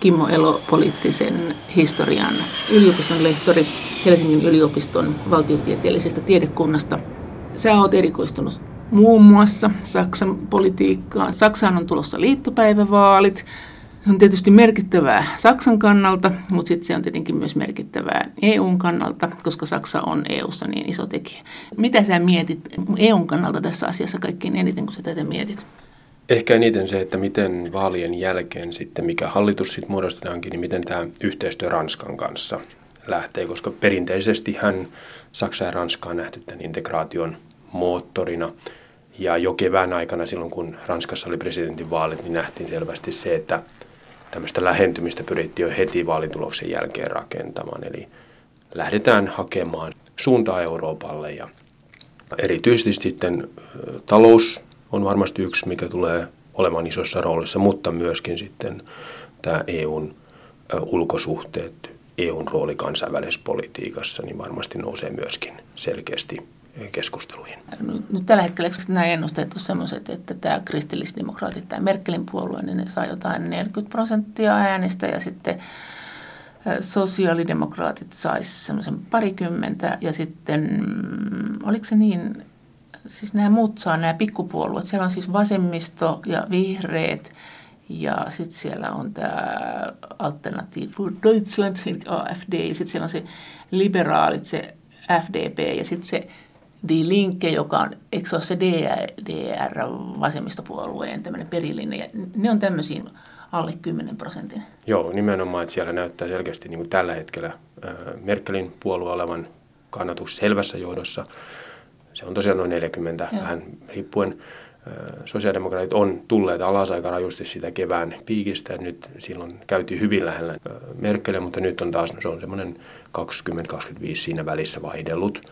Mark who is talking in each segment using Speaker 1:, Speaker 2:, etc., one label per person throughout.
Speaker 1: Kimmo Elo, poliittisen historian yliopiston lehtori Helsingin yliopiston valtiotieteellisestä tiedekunnasta. Sä oot erikoistunut muun muassa Saksan politiikkaan. Saksaan on tulossa liittopäivävaalit. Se on tietysti merkittävää Saksan kannalta, mutta sitten se on tietenkin myös merkittävää EUn kannalta, koska Saksa on EUssa niin iso tekijä. Mitä sä mietit EUn kannalta tässä asiassa kaikkein eniten, kun sä tätä mietit?
Speaker 2: Ehkä eniten se, että miten vaalien jälkeen sitten, mikä hallitus sitten muodostetaankin, niin miten tämä yhteistyö Ranskan kanssa lähtee, koska perinteisesti hän Saksa ja Ranska on nähty tämän integraation moottorina. Ja jo kevään aikana silloin, kun Ranskassa oli presidentinvaalit, niin nähtiin selvästi se, että tämmöistä lähentymistä pyrittiin jo heti vaalituloksen jälkeen rakentamaan. Eli lähdetään hakemaan suuntaa Euroopalle ja erityisesti sitten talous on varmasti yksi, mikä tulee olemaan isossa roolissa, mutta myöskin sitten tämä EUn ulkosuhteet, EUn rooli kansainvälisessä politiikassa, niin varmasti nousee myöskin selkeästi keskusteluihin.
Speaker 1: Nyt tällä hetkellä nämä ennusteet on sellaiset, että tämä kristillisdemokraatit, tämä Merkelin puolue, niin ne saa jotain 40 prosenttia äänistä ja sitten sosiaalidemokraatit saisi semmoisen parikymmentä ja sitten, mm, oliko se niin, siis nämä muut saa nämä pikkupuolueet. Siellä on siis vasemmisto ja vihreät ja sitten siellä on tämä Alternative for Deutschland, AFD, ja sitten siellä on se liberaalit, se FDP ja sitten se Die Linke, joka on, eikö se ole se DR, vasemmistopuolueen tämmöinen perillinen, ja ne on tämmöisiin alle 10 prosentin.
Speaker 2: Joo, nimenomaan, että siellä näyttää selkeästi niin kuin tällä hetkellä Merkelin puolue olevan kannatus selvässä johdossa. Se on tosiaan noin 40, Joo. vähän riippuen. Sosiaalidemokraatit on tulleet alas aika rajusti sitä kevään piikistä. Nyt silloin käytiin hyvin lähellä Merkeliä, mutta nyt on taas se on semmoinen 20-25 siinä välissä vaihdellut.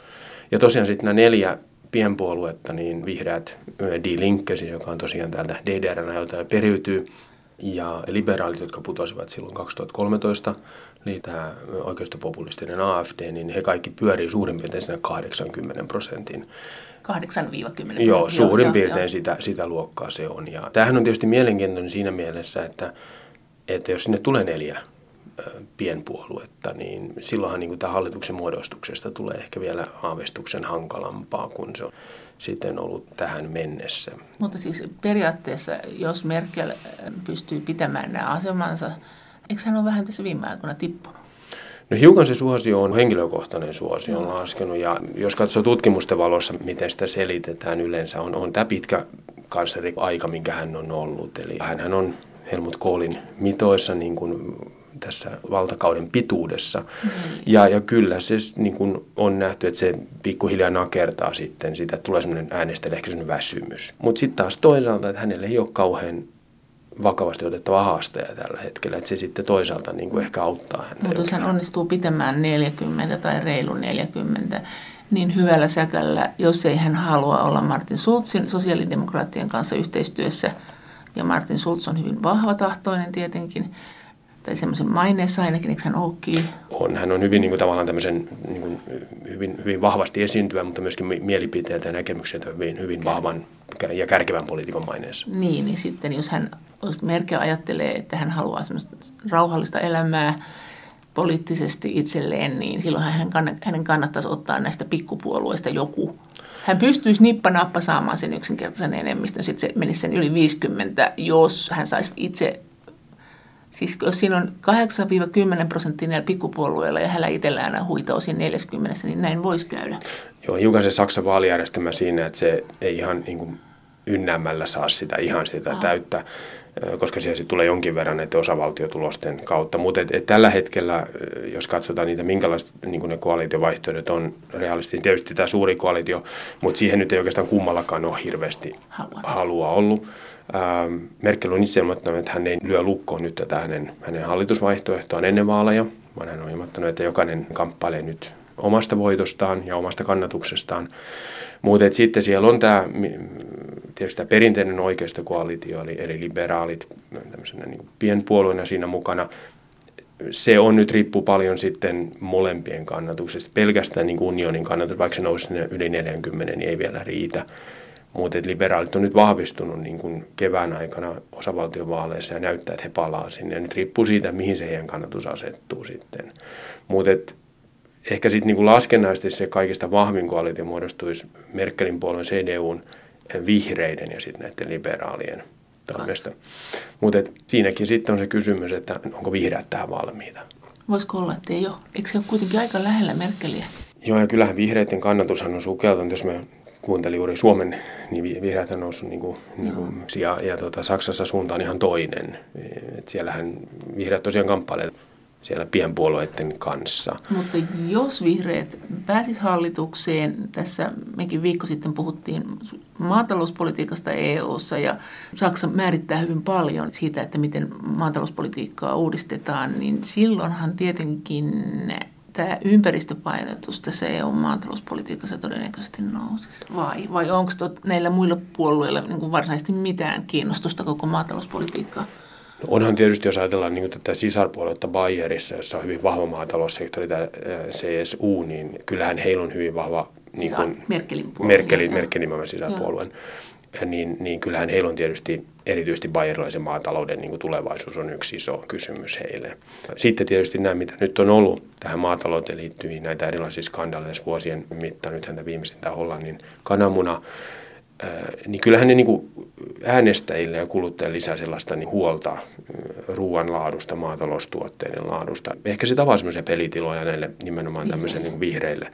Speaker 2: Ja tosiaan sitten nämä neljä pienpuoluetta, niin vihreät Die Linke, siis joka on tosiaan täältä DDR-ajalta periytyy, ja liberaalit, jotka putosivat silloin 2013, niin tämä oikeistopopulistinen AFD, niin he kaikki pyörii suurin piirtein siinä 80 prosentin
Speaker 1: 8-10
Speaker 2: Joo, suurin joo, piirtein joo. Sitä, sitä luokkaa se on. Ja tämähän on tietysti mielenkiintoinen siinä mielessä, että, että jos sinne tulee neljä pienpuoluetta, niin silloinhan niin kuin tämä hallituksen muodostuksesta tulee ehkä vielä aavistuksen hankalampaa, kun se on sitten ollut tähän mennessä.
Speaker 1: Mutta siis periaatteessa, jos Merkel pystyy pitämään nämä asemansa, eikö hän ole vähän tässä viime aikoina tippunut?
Speaker 2: No hiukan se suosio on henkilökohtainen suosio on laskenut ja jos katsoo tutkimusten valossa, miten sitä selitetään yleensä, on, on tämä pitkä kansleri aika, minkä hän on ollut. Eli hän on Helmut Kohlin mitoissa niin kuin tässä valtakauden pituudessa. Mm. Ja, ja kyllä se niin kuin on nähty, että se pikkuhiljaa nakertaa sitten sitä, että tulee semmoinen äänestäjä ehkä semmoinen väsymys. Mutta sitten taas toisaalta, että hänelle ei ole kauhean vakavasti otettava haastaja tällä hetkellä, että se sitten toisaalta niin kuin ehkä auttaa häntä.
Speaker 1: Mutta jos hän onnistuu pitämään 40 tai reilu 40, niin hyvällä säkällä, jos ei hän halua olla Martin Schulzin sosiaalidemokraattien kanssa yhteistyössä, ja Martin Schulz on hyvin vahvatahtoinen tietenkin, tai semmoisen maineessa ainakin, eikö hän olekin?
Speaker 2: On, hän on hyvin niin kuin, tavallaan tämmöisen niin kuin, hyvin, hyvin vahvasti esiintyvä, mutta myöskin mielipiteet ja näkemykset hyvin, hyvin vahvan ja kärkevän poliitikon maineessa.
Speaker 1: Niin, niin sitten jos hän, jos Merkel ajattelee, että hän haluaa semmoista rauhallista elämää poliittisesti itselleen, niin silloin hän, hänen kannattaisi ottaa näistä pikkupuolueista joku. Hän pystyisi nippanappa saamaan sen yksinkertaisen enemmistön, sitten se menisi sen yli 50, jos hän saisi itse Siis jos siinä on 8-10 prosenttia näillä pikkupuolueilla ja hänellä itsellään huita osin 40, niin näin voisi käydä.
Speaker 2: Joo, hiukan se Saksan vaalijärjestelmä siinä, että se ei ihan niin kuin ynnämällä saa sitä ihan sitä Aha. täyttä, koska siellä tulee jonkin verran näiden osavaltiotulosten kautta. Mutta et, et tällä hetkellä, jos katsotaan niitä, minkälaiset niin ne koalitiovaihtoehdot on realistisesti, tietysti tämä suuri koalitio, mutta siihen nyt ei oikeastaan kummallakaan ole hirveästi halua, halua ollut. Ähm, Merkel on itse ilmoittanut, että hän ei lyö lukkoon nyt tätä hänen, hänen hallitusvaihtoehtoaan ennen vaaleja, vaan hän on ilmoittanut, että jokainen kamppailee nyt omasta voitostaan ja omasta kannatuksestaan. Mutta sitten siellä on tämä tietysti tämä perinteinen oikeistokoalitio, eli, eli liberaalit tämmöisenä niin pienpuolueena siinä mukana. Se on nyt riippuu paljon sitten molempien kannatuksesta. Pelkästään niin unionin kannatus, vaikka se nousi yli 40, niin ei vielä riitä Mutta liberaalit on nyt vahvistunut niin kuin kevään aikana osavaltiovaaleissa ja näyttää, että he palaa sinne. Ja nyt riippuu siitä, mihin se heidän kannatus asettuu sitten. Mutta ehkä sitten niin laskennallisesti se kaikista vahvin koalitio muodostuisi Merkelin puolueen CDUn, vihreiden ja sitten näiden liberaalien toimesta. Mutta siinäkin sitten on se kysymys, että onko vihreät tähän valmiita.
Speaker 1: Voisiko olla, että ei ole? Eikö se ole kuitenkin aika lähellä Merkeliä?
Speaker 2: Joo, ja kyllähän vihreiden kannatushan on sukeltanut, jos me kuuntelin juuri Suomen, niin vihreät on noussut niin kuin, niin kuin, ja, ja tuota, Saksassa suunta on ihan toinen. Et siellähän vihreät tosiaan kamppailevat siellä pienpuolueiden kanssa.
Speaker 1: Mutta jos vihreät pääsis hallitukseen, tässä mekin viikko sitten puhuttiin maatalouspolitiikasta EU:ssa ja Saksa määrittää hyvin paljon siitä, että miten maatalouspolitiikkaa uudistetaan, niin silloinhan tietenkin tämä ympäristöpainotus tässä EU-maatalouspolitiikassa todennäköisesti nousisi? Vai, vai onko näillä muilla puolueilla niin kuin varsinaisesti mitään kiinnostusta koko maatalouspolitiikkaa?
Speaker 2: No onhan tietysti, jos ajatellaan niin tätä sisarpuoletta Bayerissa, jossa on hyvin vahva maataloussektori, tämä CSU, niin kyllähän heillä on hyvin vahva
Speaker 1: niin kuin, Merkelin
Speaker 2: puolue. Merkelin, Merkelin sisarpuolueen. Niin, niin kyllähän heillä on tietysti erityisesti bayerilaisen maatalouden niin kuin tulevaisuus on yksi iso kysymys heille. Sitten tietysti nämä, mitä nyt on ollut tähän maatalouteen liittyviin näitä erilaisia skandaaleja vuosien mittaan, nythän tämä viimeisintä Hollannin kananmuna, niin kyllähän ne niin kuin äänestäjille ja kuluttajille lisää sellaista niin huolta ruoan laadusta, maataloustuotteiden laadusta. Ehkä se avaa semmoisia pelitiloja näille nimenomaan tämmöisille niin vihreille.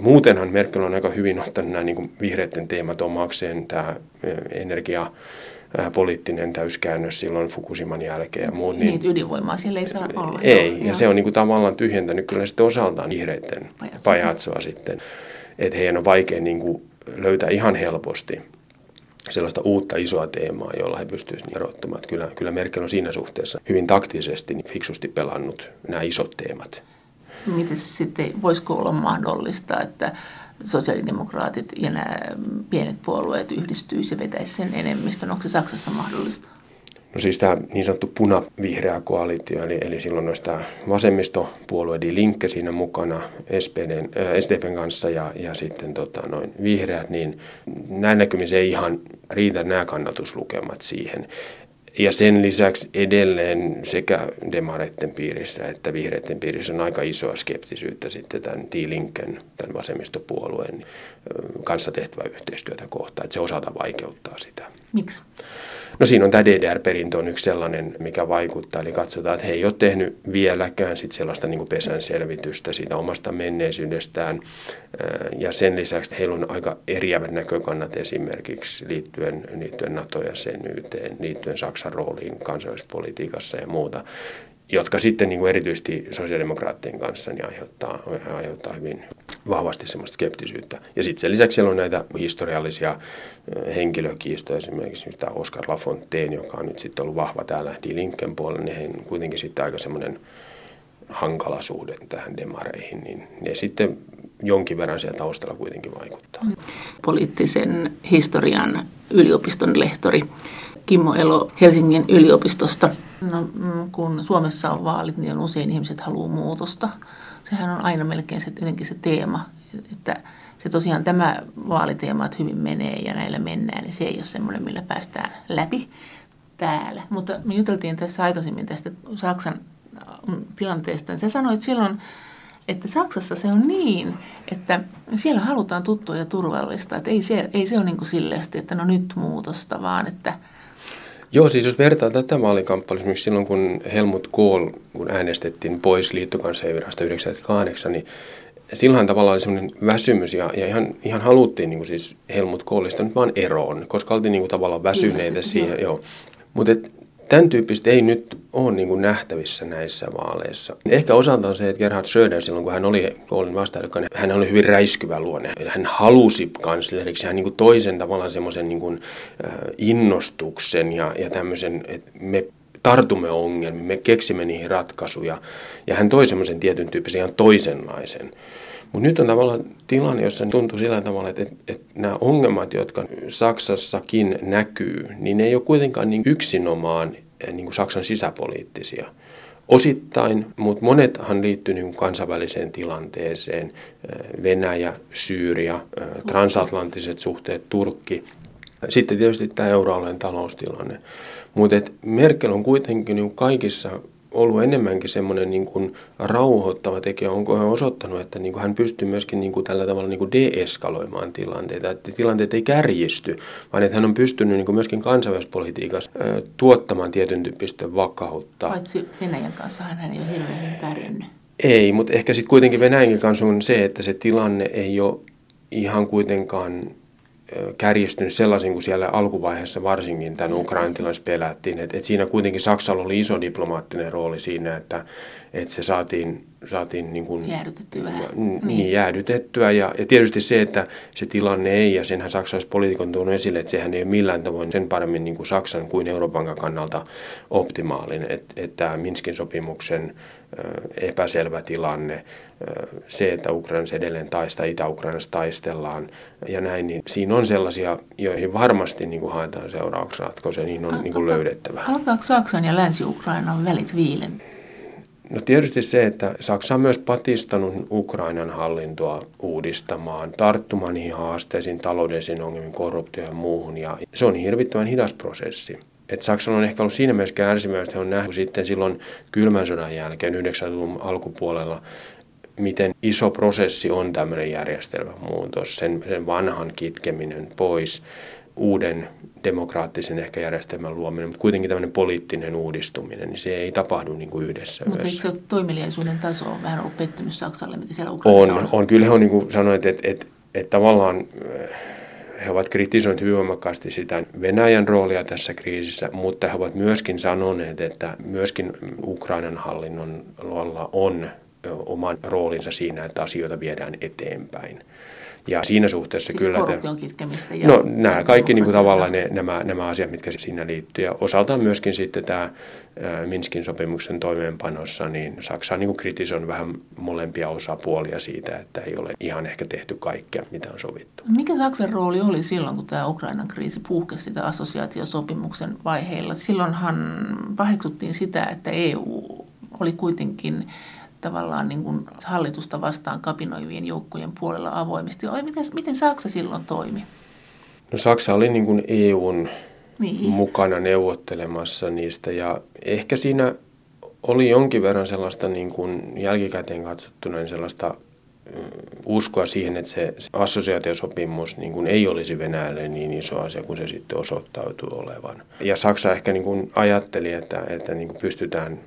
Speaker 2: Muutenhan Merkel on aika hyvin ottanut nämä niin vihreiden teemat omakseen, tämä energia poliittinen täyskäännös silloin Fukushiman jälkeen ja muut.
Speaker 1: Niin, niin ydinvoimaa siellä ei saa olla.
Speaker 2: Ei, joo, ja joo. se on niin kuin tavallaan tyhjentänyt kyllä sitten osaltaan vihreiden pajatsoa sitten. Että heidän on vaikea niin kuin löytää ihan helposti sellaista uutta isoa teemaa, jolla he pystyisivät erottamaan. Kyllä, kyllä Merkel on siinä suhteessa hyvin taktisesti, niin fiksusti pelannut nämä isot teemat.
Speaker 1: Miten sitten, voisiko olla mahdollista, että sosiaalidemokraatit ja nämä pienet puolueet yhdistyisivät ja vetäisivät sen enemmistön? Onko se Saksassa mahdollista?
Speaker 2: No siis tämä niin sanottu puna-vihreä koalitio, eli, eli silloin noista vasemmistopuolue Die Linke siinä mukana SPDn, äh, SDPn kanssa ja, ja sitten tota, noin vihreät, niin näin näkymin se ei ihan riitä nämä kannatuslukemat siihen. Ja sen lisäksi edelleen sekä demareiden piirissä että vihreiden piirissä on aika isoa skeptisyyttä sitten tämän Linken, tämän vasemmistopuolueen kanssa tehtävää yhteistyötä kohtaan, että se osalta vaikeuttaa sitä.
Speaker 1: Miksi?
Speaker 2: No siinä on tämä DDR-perintö on yksi sellainen, mikä vaikuttaa. Eli katsotaan, että he ei ole tehnyt vieläkään sit sellaista niin pesän selvitystä siitä omasta menneisyydestään. Ja sen lisäksi heillä on aika eriävät näkökannat esimerkiksi liittyen, liittyen NATO-jäsenyyteen, liittyen Saksan rooliin kansallispolitiikassa ja muuta jotka sitten niin kuin erityisesti sosiaalidemokraattien kanssa niin aiheuttaa, aiheuttaa hyvin vahvasti semmoista skeptisyyttä. Ja sitten sen lisäksi siellä on näitä historiallisia henkilökiistoja, esimerkiksi tämä Oscar Lafontaine, joka on nyt sitten ollut vahva täällä Die Linken puolella, niin he kuitenkin sitten aika semmoinen hankala suhde tähän demareihin, niin ne sitten jonkin verran siellä taustalla kuitenkin vaikuttaa.
Speaker 1: Poliittisen historian yliopiston lehtori Kimmo Elo Helsingin yliopistosta. No, mm, kun Suomessa on vaalit, niin usein ihmiset haluaa muutosta. Sehän on aina melkein se, jotenkin se teema, että se tosiaan tämä vaaliteema, että hyvin menee ja näillä mennään, niin se ei ole semmoinen, millä päästään läpi täällä. Mutta me juteltiin tässä aikaisemmin tästä Saksan mm, tilanteesta. Sä sanoit silloin, että Saksassa se on niin, että siellä halutaan tuttua ja turvallista. Että ei se, ei se ole niin kuin silleesti, että no nyt muutosta, vaan että –
Speaker 2: Joo, siis jos vertaa tätä vaalikamppailua, esimerkiksi silloin kun Helmut Kohl, kun äänestettiin pois liittokanssavirasta 98, niin silloin tavallaan oli semmoinen väsymys ja, ja ihan, ihan haluttiin niin kuin siis Helmut Kohlista nyt vaan eroon, koska oltiin niin kuin tavallaan väsyneitä siihen. Joo. Joo. Mutta Tämän tyyppistä ei nyt ole niin kuin nähtävissä näissä vaaleissa. Ehkä osaltaan se, että Gerhard Schröder silloin, kun hän oli Kohlin vastaehdokkaana, hän oli hyvin räiskyvä luonne. Hän halusi kansleriksi, hän niin kuin toisen tavallaan semmoisen niin kuin, äh, innostuksen ja, ja tämmöisen, että me tartumme ongelmiin, me keksimme niihin ratkaisuja. Ja hän toi semmoisen tietyn tyyppisen ihan toisenlaisen. Mutta nyt on tavallaan tilanne, jossa tuntuu sillä tavalla, että, että, että nämä ongelmat, jotka Saksassakin näkyy, niin ne ei ole kuitenkaan niin yksinomaan eh, niin kuin Saksan sisäpoliittisia. Osittain, mutta monethan liittyy niin kansainväliseen tilanteeseen. Eh, Venäjä, Syyria, eh, transatlanttiset suhteet, Turkki. Sitten tietysti tämä euroalueen taloustilanne. Mutta Merkel on kuitenkin niin kaikissa ollut enemmänkin semmoinen niin kuin rauhoittava tekijä. Onko hän osoittanut, että niin kuin hän pystyy myöskin niin kuin tällä tavalla niin kuin deeskaloimaan tilanteita, että tilanteet ei kärjisty, vaan että hän on pystynyt niin kuin myöskin kansainvälispolitiikassa ä, tuottamaan tietyn tyyppistä vakautta.
Speaker 1: Paitsi Venäjän kanssa hän ei ole hirveän hyvin pärjännyt.
Speaker 2: Ei, mutta ehkä sitten kuitenkin Venäjänkin kanssa on se, että se tilanne ei ole ihan kuitenkaan kärjistynyt sellaisen kuin siellä alkuvaiheessa varsinkin tämän Ukrainan tilanteessa pelättiin. Et, et siinä kuitenkin Saksalla oli iso diplomaattinen rooli siinä, että, että se saatiin, saatiin niin kuin,
Speaker 1: jäädytettyä vähän.
Speaker 2: Niin, niin jäädytettyä. Ja, ja tietysti se, että se tilanne ei, ja senhän saksalaispoliitikon tuonut esille, että sehän ei ole millään tavoin sen paremmin niin kuin Saksan kuin Euroopan kannalta optimaalinen. Että, että Minskin sopimuksen epäselvä tilanne, se, että Ukrainassa edelleen taista, Itä-Ukrainassa taistellaan ja näin, niin siinä on sellaisia, joihin varmasti niin kuin haetaan seuraavaksi ratkaisuja, niin on niin kuin löydettävä.
Speaker 1: Alkaako Saksan ja Länsi-Ukrainan välit viilen?
Speaker 2: No tietysti se, että Saksa on myös patistanut Ukrainan hallintoa uudistamaan, tarttumaan niihin haasteisiin, taloudellisiin ongelmiin, korruptioon ja muuhun. Ja se on hirvittävän hidas prosessi. Et Saksalla on ehkä ollut siinä mielessä kärsimään, että he on nähnyt sitten silloin kylmän sodan jälkeen 90-luvun alkupuolella, miten iso prosessi on tämmöinen järjestelmän muutos, sen, sen vanhan kitkeminen pois, uuden demokraattisen ehkä järjestelmän luominen, mutta kuitenkin tämmöinen poliittinen uudistuminen, niin se ei tapahdu niin kuin yhdessä.
Speaker 1: Mutta eikö se toimeliaisuuden taso on vähän ollut pettymys Saksalle, mitä siellä Ukrainassa
Speaker 2: on? On, on. Kyllä he on niin kuin sanoit, että, että, että tavallaan he ovat kritisoineet hyvin voimakkaasti sitä Venäjän roolia tässä kriisissä, mutta he ovat myöskin sanoneet, että myöskin Ukrainan hallinnon on oman roolinsa siinä, että asioita viedään eteenpäin. Ja siinä suhteessa
Speaker 1: siis
Speaker 2: kyllä...
Speaker 1: korruption kitkemistä ja...
Speaker 2: No nämä kaikki niin kuin tavallaan ne, nämä, nämä asiat, mitkä siinä liittyy. Ja osaltaan myöskin sitten tämä Minskin sopimuksen toimeenpanossa, niin Saksa on niin kritisoinut vähän molempia osapuolia siitä, että ei ole ihan ehkä tehty kaikkea, mitä on sovittu.
Speaker 1: Mikä Saksan rooli oli silloin, kun tämä Ukrainan kriisi puhkesi sitä assosiaatiosopimuksen vaiheilla? Silloinhan paheksuttiin sitä, että EU oli kuitenkin tavallaan niin kuin hallitusta vastaan kapinoivien joukkojen puolella avoimesti. Miten, miten Saksa silloin toimi?
Speaker 2: No Saksa oli niin kuin EUn niin. mukana neuvottelemassa niistä ja ehkä siinä oli jonkin verran sellaista niin kuin jälkikäteen katsottuna niin sellaista mm, uskoa siihen, että se, se assosiaatiosopimus niin kuin ei olisi Venäjälle niin iso asia kuin se sitten osoittautui olevan. Ja Saksa ehkä niin kuin ajatteli, että, että niin kuin pystytään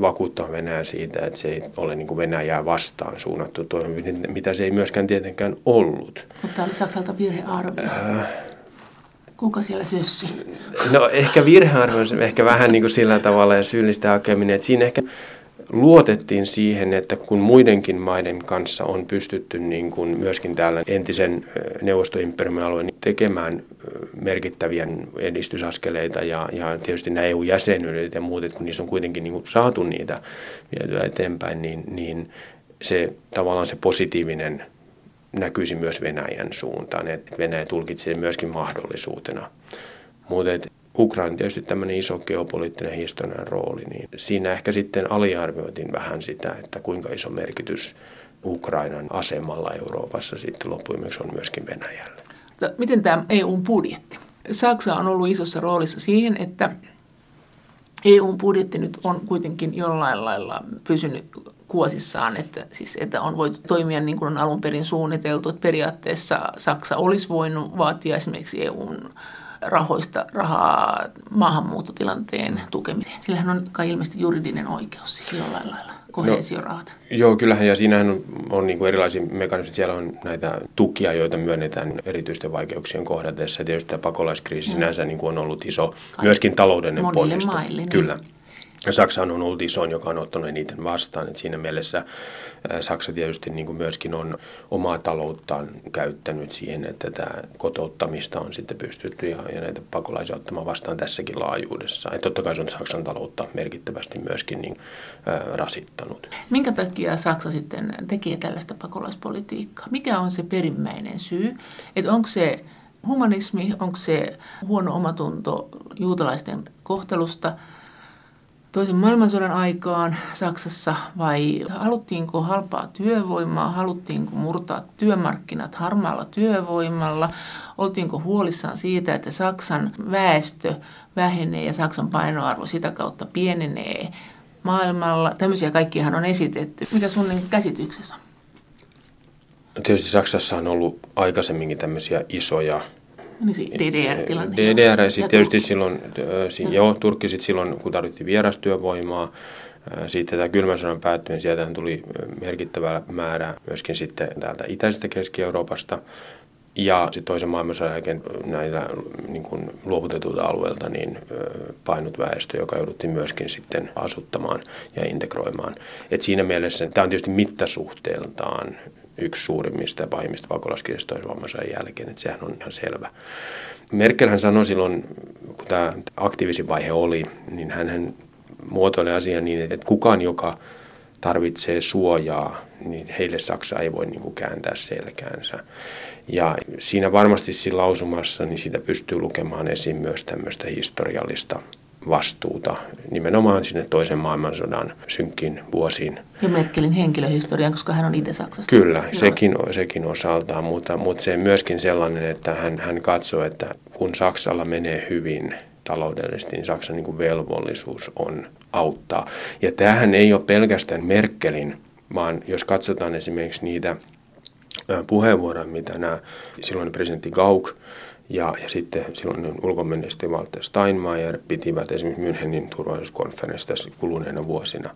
Speaker 2: vakuuttaa Venäjä siitä, että se ei ole niin kuin Venäjää vastaan suunnattu toimenpide, mitä se ei myöskään tietenkään ollut.
Speaker 1: Mutta oli Saksalta virhearvio. Äh, Kuka siellä sössi?
Speaker 2: No ehkä virhearvio on ehkä vähän niin kuin sillä tavalla ja syyllistä hakeminen, että siinä ehkä luotettiin siihen, että kun muidenkin maiden kanssa on pystytty niin kuin myöskin täällä entisen neuvostoimperiumin alueen tekemään merkittäviä edistysaskeleita ja, ja tietysti nämä EU-jäsenyydet ja muut, että kun niissä on kuitenkin niin kuin saatu niitä vietyä eteenpäin, niin, niin se tavallaan se positiivinen näkyisi myös Venäjän suuntaan, että Venäjä tulkitsee myöskin mahdollisuutena. Mutta Ukraina tietysti tämmöinen iso geopoliittinen historiallinen rooli, niin siinä ehkä sitten aliarvioitiin vähän sitä, että kuinka iso merkitys Ukrainan asemalla Euroopassa sitten loppujen on myöskin Venäjälle.
Speaker 1: Miten tämä EUn budjetti? Saksa on ollut isossa roolissa siihen, että EUn budjetti nyt on kuitenkin jollain lailla pysynyt kuosissaan, että, siis, että on voitu toimia niin kuin on alun perin suunniteltu, että periaatteessa Saksa olisi voinut vaatia esimerkiksi EUn rahoista rahaa maahanmuuttotilanteen tukemiseen. Sillähän on kai ilmeisesti juridinen oikeus jollain lailla, kohesiorahat.
Speaker 2: No, joo, kyllähän, ja siinähän on, on niin kuin erilaisia mekanismeja. Siellä on näitä tukia, joita myönnetään erityisten vaikeuksien kohdatessa. Tietysti tämä pakolaiskriisi no. sinänsä niin kuin on ollut iso, Kai. myöskin taloudellinen ponnisto.
Speaker 1: Maille, niin.
Speaker 2: Kyllä. Ja Saksa on ollut iso, joka on ottanut eniten vastaan. Et siinä mielessä Saksa tietysti niin kuin myöskin on omaa talouttaan käyttänyt siihen, että tämä kotouttamista on sitten pystytty ja, ja näitä pakolaisia ottamaan vastaan tässäkin laajuudessa. Et totta kai se on Saksan taloutta merkittävästi myöskin niin, ää, rasittanut.
Speaker 1: Minkä takia Saksa sitten tekee tällaista pakolaispolitiikkaa? Mikä on se perimmäinen syy? Että onko se humanismi, onko se huono omatunto juutalaisten kohtelusta – toisen maailmansodan aikaan Saksassa vai haluttiinko halpaa työvoimaa, haluttiinko murtaa työmarkkinat harmaalla työvoimalla, oltiinko huolissaan siitä, että Saksan väestö vähenee ja Saksan painoarvo sitä kautta pienenee maailmalla. Tämmöisiä kaikkiahan on esitetty. Mikä sun niin käsityksessä on?
Speaker 2: Tietysti Saksassa on ollut aikaisemminkin tämmöisiä isoja
Speaker 1: niin DDR-tilanne.
Speaker 2: DDR ja sitten tietysti Turkki. silloin, siinä, joo, Turkki sitten silloin, kun tarvittiin vierastyövoimaa, sitten tämä kylmän sodan päättyminen, sieltä tuli merkittävä määrä myöskin sitten täältä itäisestä Keski-Euroopasta. Ja sitten toisen maailmansodan jälkeen näillä niin kuin luovutetulta alueilta niin painut väestö, joka jouduttiin myöskin sitten asuttamaan ja integroimaan. Et siinä mielessä tämä on tietysti mittasuhteeltaan yksi suurimmista ja pahimmista pakolaiskriisistä toisen maailmansodan jälkeen, että sehän on ihan selvä. Merkelhän sanoi silloin, kun tämä aktiivisin vaihe oli, niin hän muotoili asian niin, että kukaan, joka tarvitsee suojaa, niin heille Saksa ei voi niin kuin kääntää selkäänsä. Ja siinä varmasti siinä lausumassa niin siitä pystyy lukemaan esiin myös tämmöistä historiallista vastuuta nimenomaan sinne toisen maailmansodan synkkiin vuosiin.
Speaker 1: Ja Merkelin henkilöhistoriaan, koska hän on itse Saksasta.
Speaker 2: Kyllä, sekin, sekin osaltaan, mutta, mutta se myöskin sellainen, että hän, hän katsoo, että kun Saksalla menee hyvin taloudellisesti, niin Saksan niin kuin velvollisuus on auttaa. Ja tämähän ei ole pelkästään Merkelin, vaan jos katsotaan esimerkiksi niitä puheenvuoroja, mitä nämä silloin presidentti Gauck ja, ja sitten silloin ulkoministeri Walter Steinmeier pitivät esimerkiksi Münchenin turvallisuuskonferenssissa kuluneena vuosina,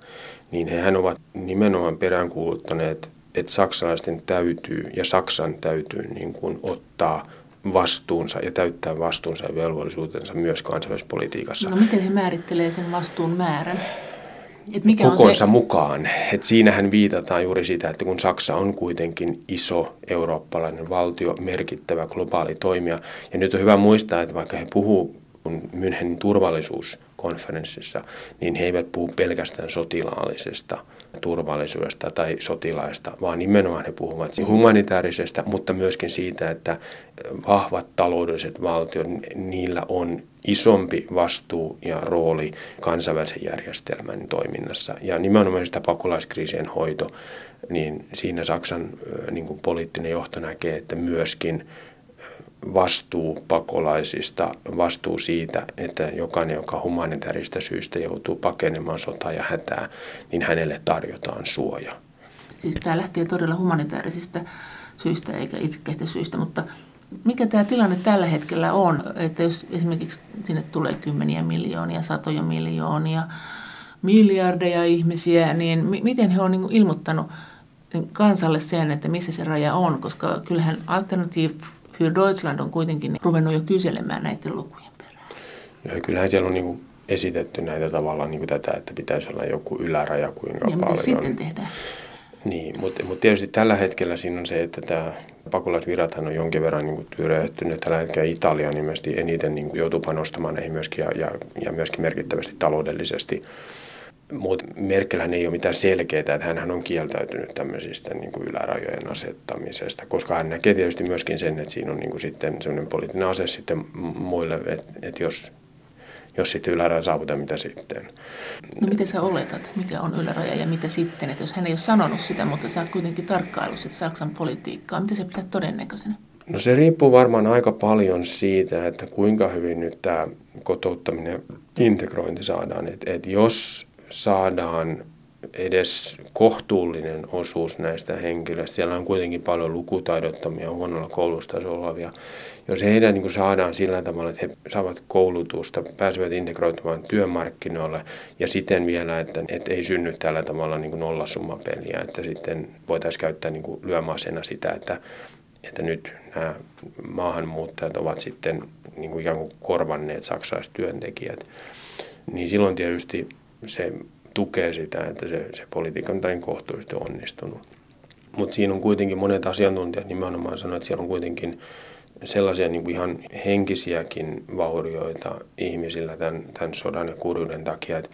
Speaker 2: niin hehän ovat nimenomaan peräänkuuluttaneet, että saksalaisten täytyy ja Saksan täytyy niin kuin ottaa vastuunsa ja täyttää vastuunsa ja velvollisuutensa myös kansainvälisessä
Speaker 1: No miten he määrittelee sen vastuun määrän?
Speaker 2: Et mikä kokonsa on se... mukaan. Et siinähän viitataan juuri sitä, että kun Saksa on kuitenkin iso eurooppalainen valtio, merkittävä globaali toimija, ja nyt on hyvä muistaa, että vaikka he puhuu Münchenin turvallisuuskonferenssissa, niin he eivät puhu pelkästään sotilaallisesta turvallisuudesta tai sotilaista, vaan nimenomaan he puhuvat humanitaarisesta, mutta myöskin siitä, että vahvat taloudelliset valtiot, niillä on isompi vastuu ja rooli kansainvälisen järjestelmän toiminnassa. Ja nimenomaan sitä pakolaiskriisien hoito, niin siinä Saksan niin kuin poliittinen johto näkee, että myöskin vastuu pakolaisista, vastuu siitä, että jokainen, joka humanitaarista syystä joutuu pakenemaan sotaa ja hätää, niin hänelle tarjotaan suoja.
Speaker 1: Siis tämä lähtee todella humanitaarisista syistä eikä itsekäistä syistä, mutta mikä tämä tilanne tällä hetkellä on, että jos esimerkiksi sinne tulee kymmeniä miljoonia, satoja miljoonia, miljardeja ihmisiä, niin miten he on niin ilmoittanut kansalle sen, että missä se raja on, koska kyllähän Alternative für Deutschland on kuitenkin ruvennut jo kyselemään näiden lukujen perään.
Speaker 2: Ja kyllähän siellä on niin kuin esitetty näitä tavallaan niin kuin tätä, että pitäisi olla joku yläraja kuinka
Speaker 1: ja
Speaker 2: paljon.
Speaker 1: sitten tehdään?
Speaker 2: Niin, mutta, mutta tietysti tällä hetkellä siinä on se, että tämä pakolaisvirathan on jonkin verran niin tyrehtynyt. Tällä hetkellä Italia on ilmeisesti eniten niin kuin joutuu panostamaan näihin myöskin ja, ja, ja myöskin merkittävästi taloudellisesti. Mutta Merkelhän ei ole mitään selkeää, että hän on kieltäytynyt tämmöisistä niin kuin ylärajojen asettamisesta, koska hän näkee tietysti myöskin sen, että siinä on niin kuin sitten sellainen poliittinen ase sitten muille, että, että jos, jos sitten yläraja saavutaan, mitä sitten.
Speaker 1: No miten sä oletat, mikä on yläraja ja mitä sitten, että jos hän ei ole sanonut sitä, mutta sä oot kuitenkin tarkkaillut sitä Saksan politiikkaa, mitä se pitää todennäköisenä?
Speaker 2: No se riippuu varmaan aika paljon siitä, että kuinka hyvin nyt tämä kotouttaminen integrointi saadaan. Että et jos saadaan edes kohtuullinen osuus näistä henkilöistä. Siellä on kuitenkin paljon lukutaidottomia, huonolla koulustasolla olevia. Jos heidän niin saadaan sillä tavalla, että he saavat koulutusta, pääsevät integroitumaan työmarkkinoille ja siten vielä, että, että ei synny tällä tavalla niin nollasummapeliä, että sitten voitaisiin käyttää niin lyömäasena sitä, että, että nyt nämä maahanmuuttajat ovat sitten niin kuin ikään kuin korvanneet saksalaiset työntekijät, niin silloin tietysti se tukee sitä, että se, se politiikka on tain kohtuullisesti onnistunut. Mutta siinä on kuitenkin monet asiantuntijat nimenomaan sanoneet, että siellä on kuitenkin sellaisia niin kuin ihan henkisiäkin vaurioita ihmisillä tämän, tämän sodan ja kurjuuden takia, että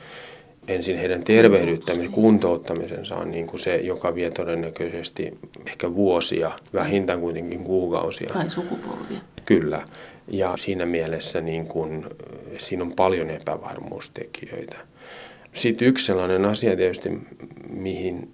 Speaker 2: ensin heidän tervehdyttämisen, kuntouttamisensa on niin kuin se, joka vie todennäköisesti ehkä vuosia, vähintään kuitenkin kuukausia.
Speaker 1: Tai sukupolvia.
Speaker 2: Kyllä. Ja siinä mielessä niin kuin, siinä on paljon epävarmuustekijöitä. Sitten yksi sellainen asia tietysti, mihin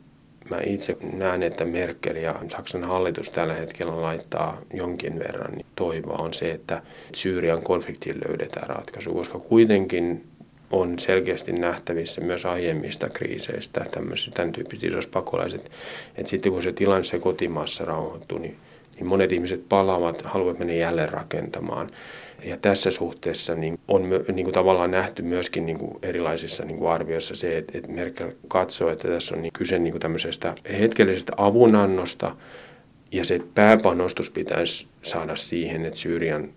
Speaker 2: mä itse näen, että Merkel ja Saksan hallitus tällä hetkellä laittaa jonkin verran toivoa, on se, että Syyrian konfliktiin löydetään ratkaisu, koska kuitenkin on selkeästi nähtävissä myös aiemmista kriiseistä, tämmöisistä, tämän tyyppiset isoissa pakolaiset, että sitten kun se tilanne se kotimaassa rauhoittuu, niin, niin monet ihmiset palaavat, haluavat mennä jälleen rakentamaan. Ja tässä suhteessa niin on niin kuin tavallaan nähty myöskin niin kuin erilaisissa niin kuin arvioissa se, että, että Merkel katsoo, että tässä on niin kyse niin kuin tämmöisestä hetkellisestä avunannosta, ja se pääpanostus pitäisi saada siihen, että Syyrian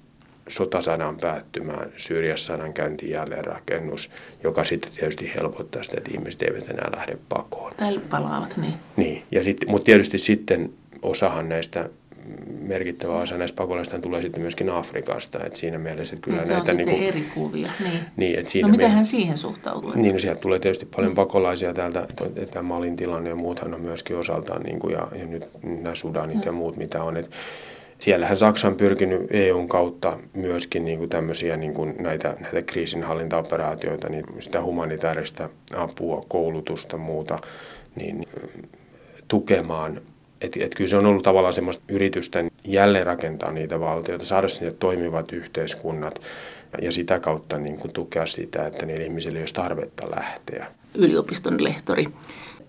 Speaker 2: sota saadaan päättymään, Syyriassa saadaan käyntiin jälleenrakennus, joka sitten tietysti helpottaa sitä, että ihmiset eivät enää lähde pakoon.
Speaker 1: Tai palaavat, niin.
Speaker 2: Niin, ja sitten, mutta tietysti sitten osahan näistä merkittävä osa näistä pakolaisista tulee sitten myöskin Afrikasta. Et siinä mielessä, että kyllä näitä...
Speaker 1: Se on niin kuin, eri kuvia. Niin.
Speaker 2: niin
Speaker 1: et siinä no miten hän siihen suhtautuu?
Speaker 2: Niin, no sieltä tulee tietysti paljon mm. pakolaisia täältä, että Malin tilanne ja muuthan on myöskin osaltaan, niin kuin, ja, ja nyt nämä Sudanit mm. ja muut, mitä on. Et, siellähän Saksa on pyrkinyt EUn kautta myöskin niin kuin tämmöisiä niin kuin näitä, näitä kriisinhallintaoperaatioita, niin sitä humanitaarista apua, koulutusta muuta, niin tukemaan että et kyllä se on ollut tavallaan semmoista yritysten jälleenrakentaa niitä valtioita, saada sinne toimivat yhteiskunnat ja sitä kautta niin kuin tukea sitä, että niillä ihmisillä ei olisi tarvetta lähteä.
Speaker 1: Yliopiston lehtori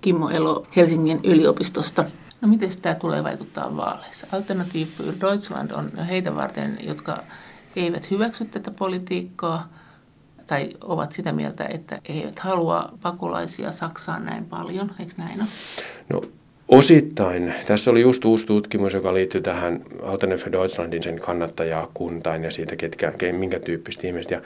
Speaker 1: Kimmo Elo Helsingin yliopistosta. No miten tämä tulee vaikuttaa vaaleissa? Alternative für Deutschland on heitä varten, jotka eivät hyväksy tätä politiikkaa tai ovat sitä mieltä, että he eivät halua pakolaisia Saksaan näin paljon. Eikö näin ole?
Speaker 2: No Osittain. Tässä oli just uusi tutkimus, joka liittyy tähän Alternative Deutschlandin sen kannattajakuntaan ja siitä, ketkä, minkä tyyppistä ihmiset. Ja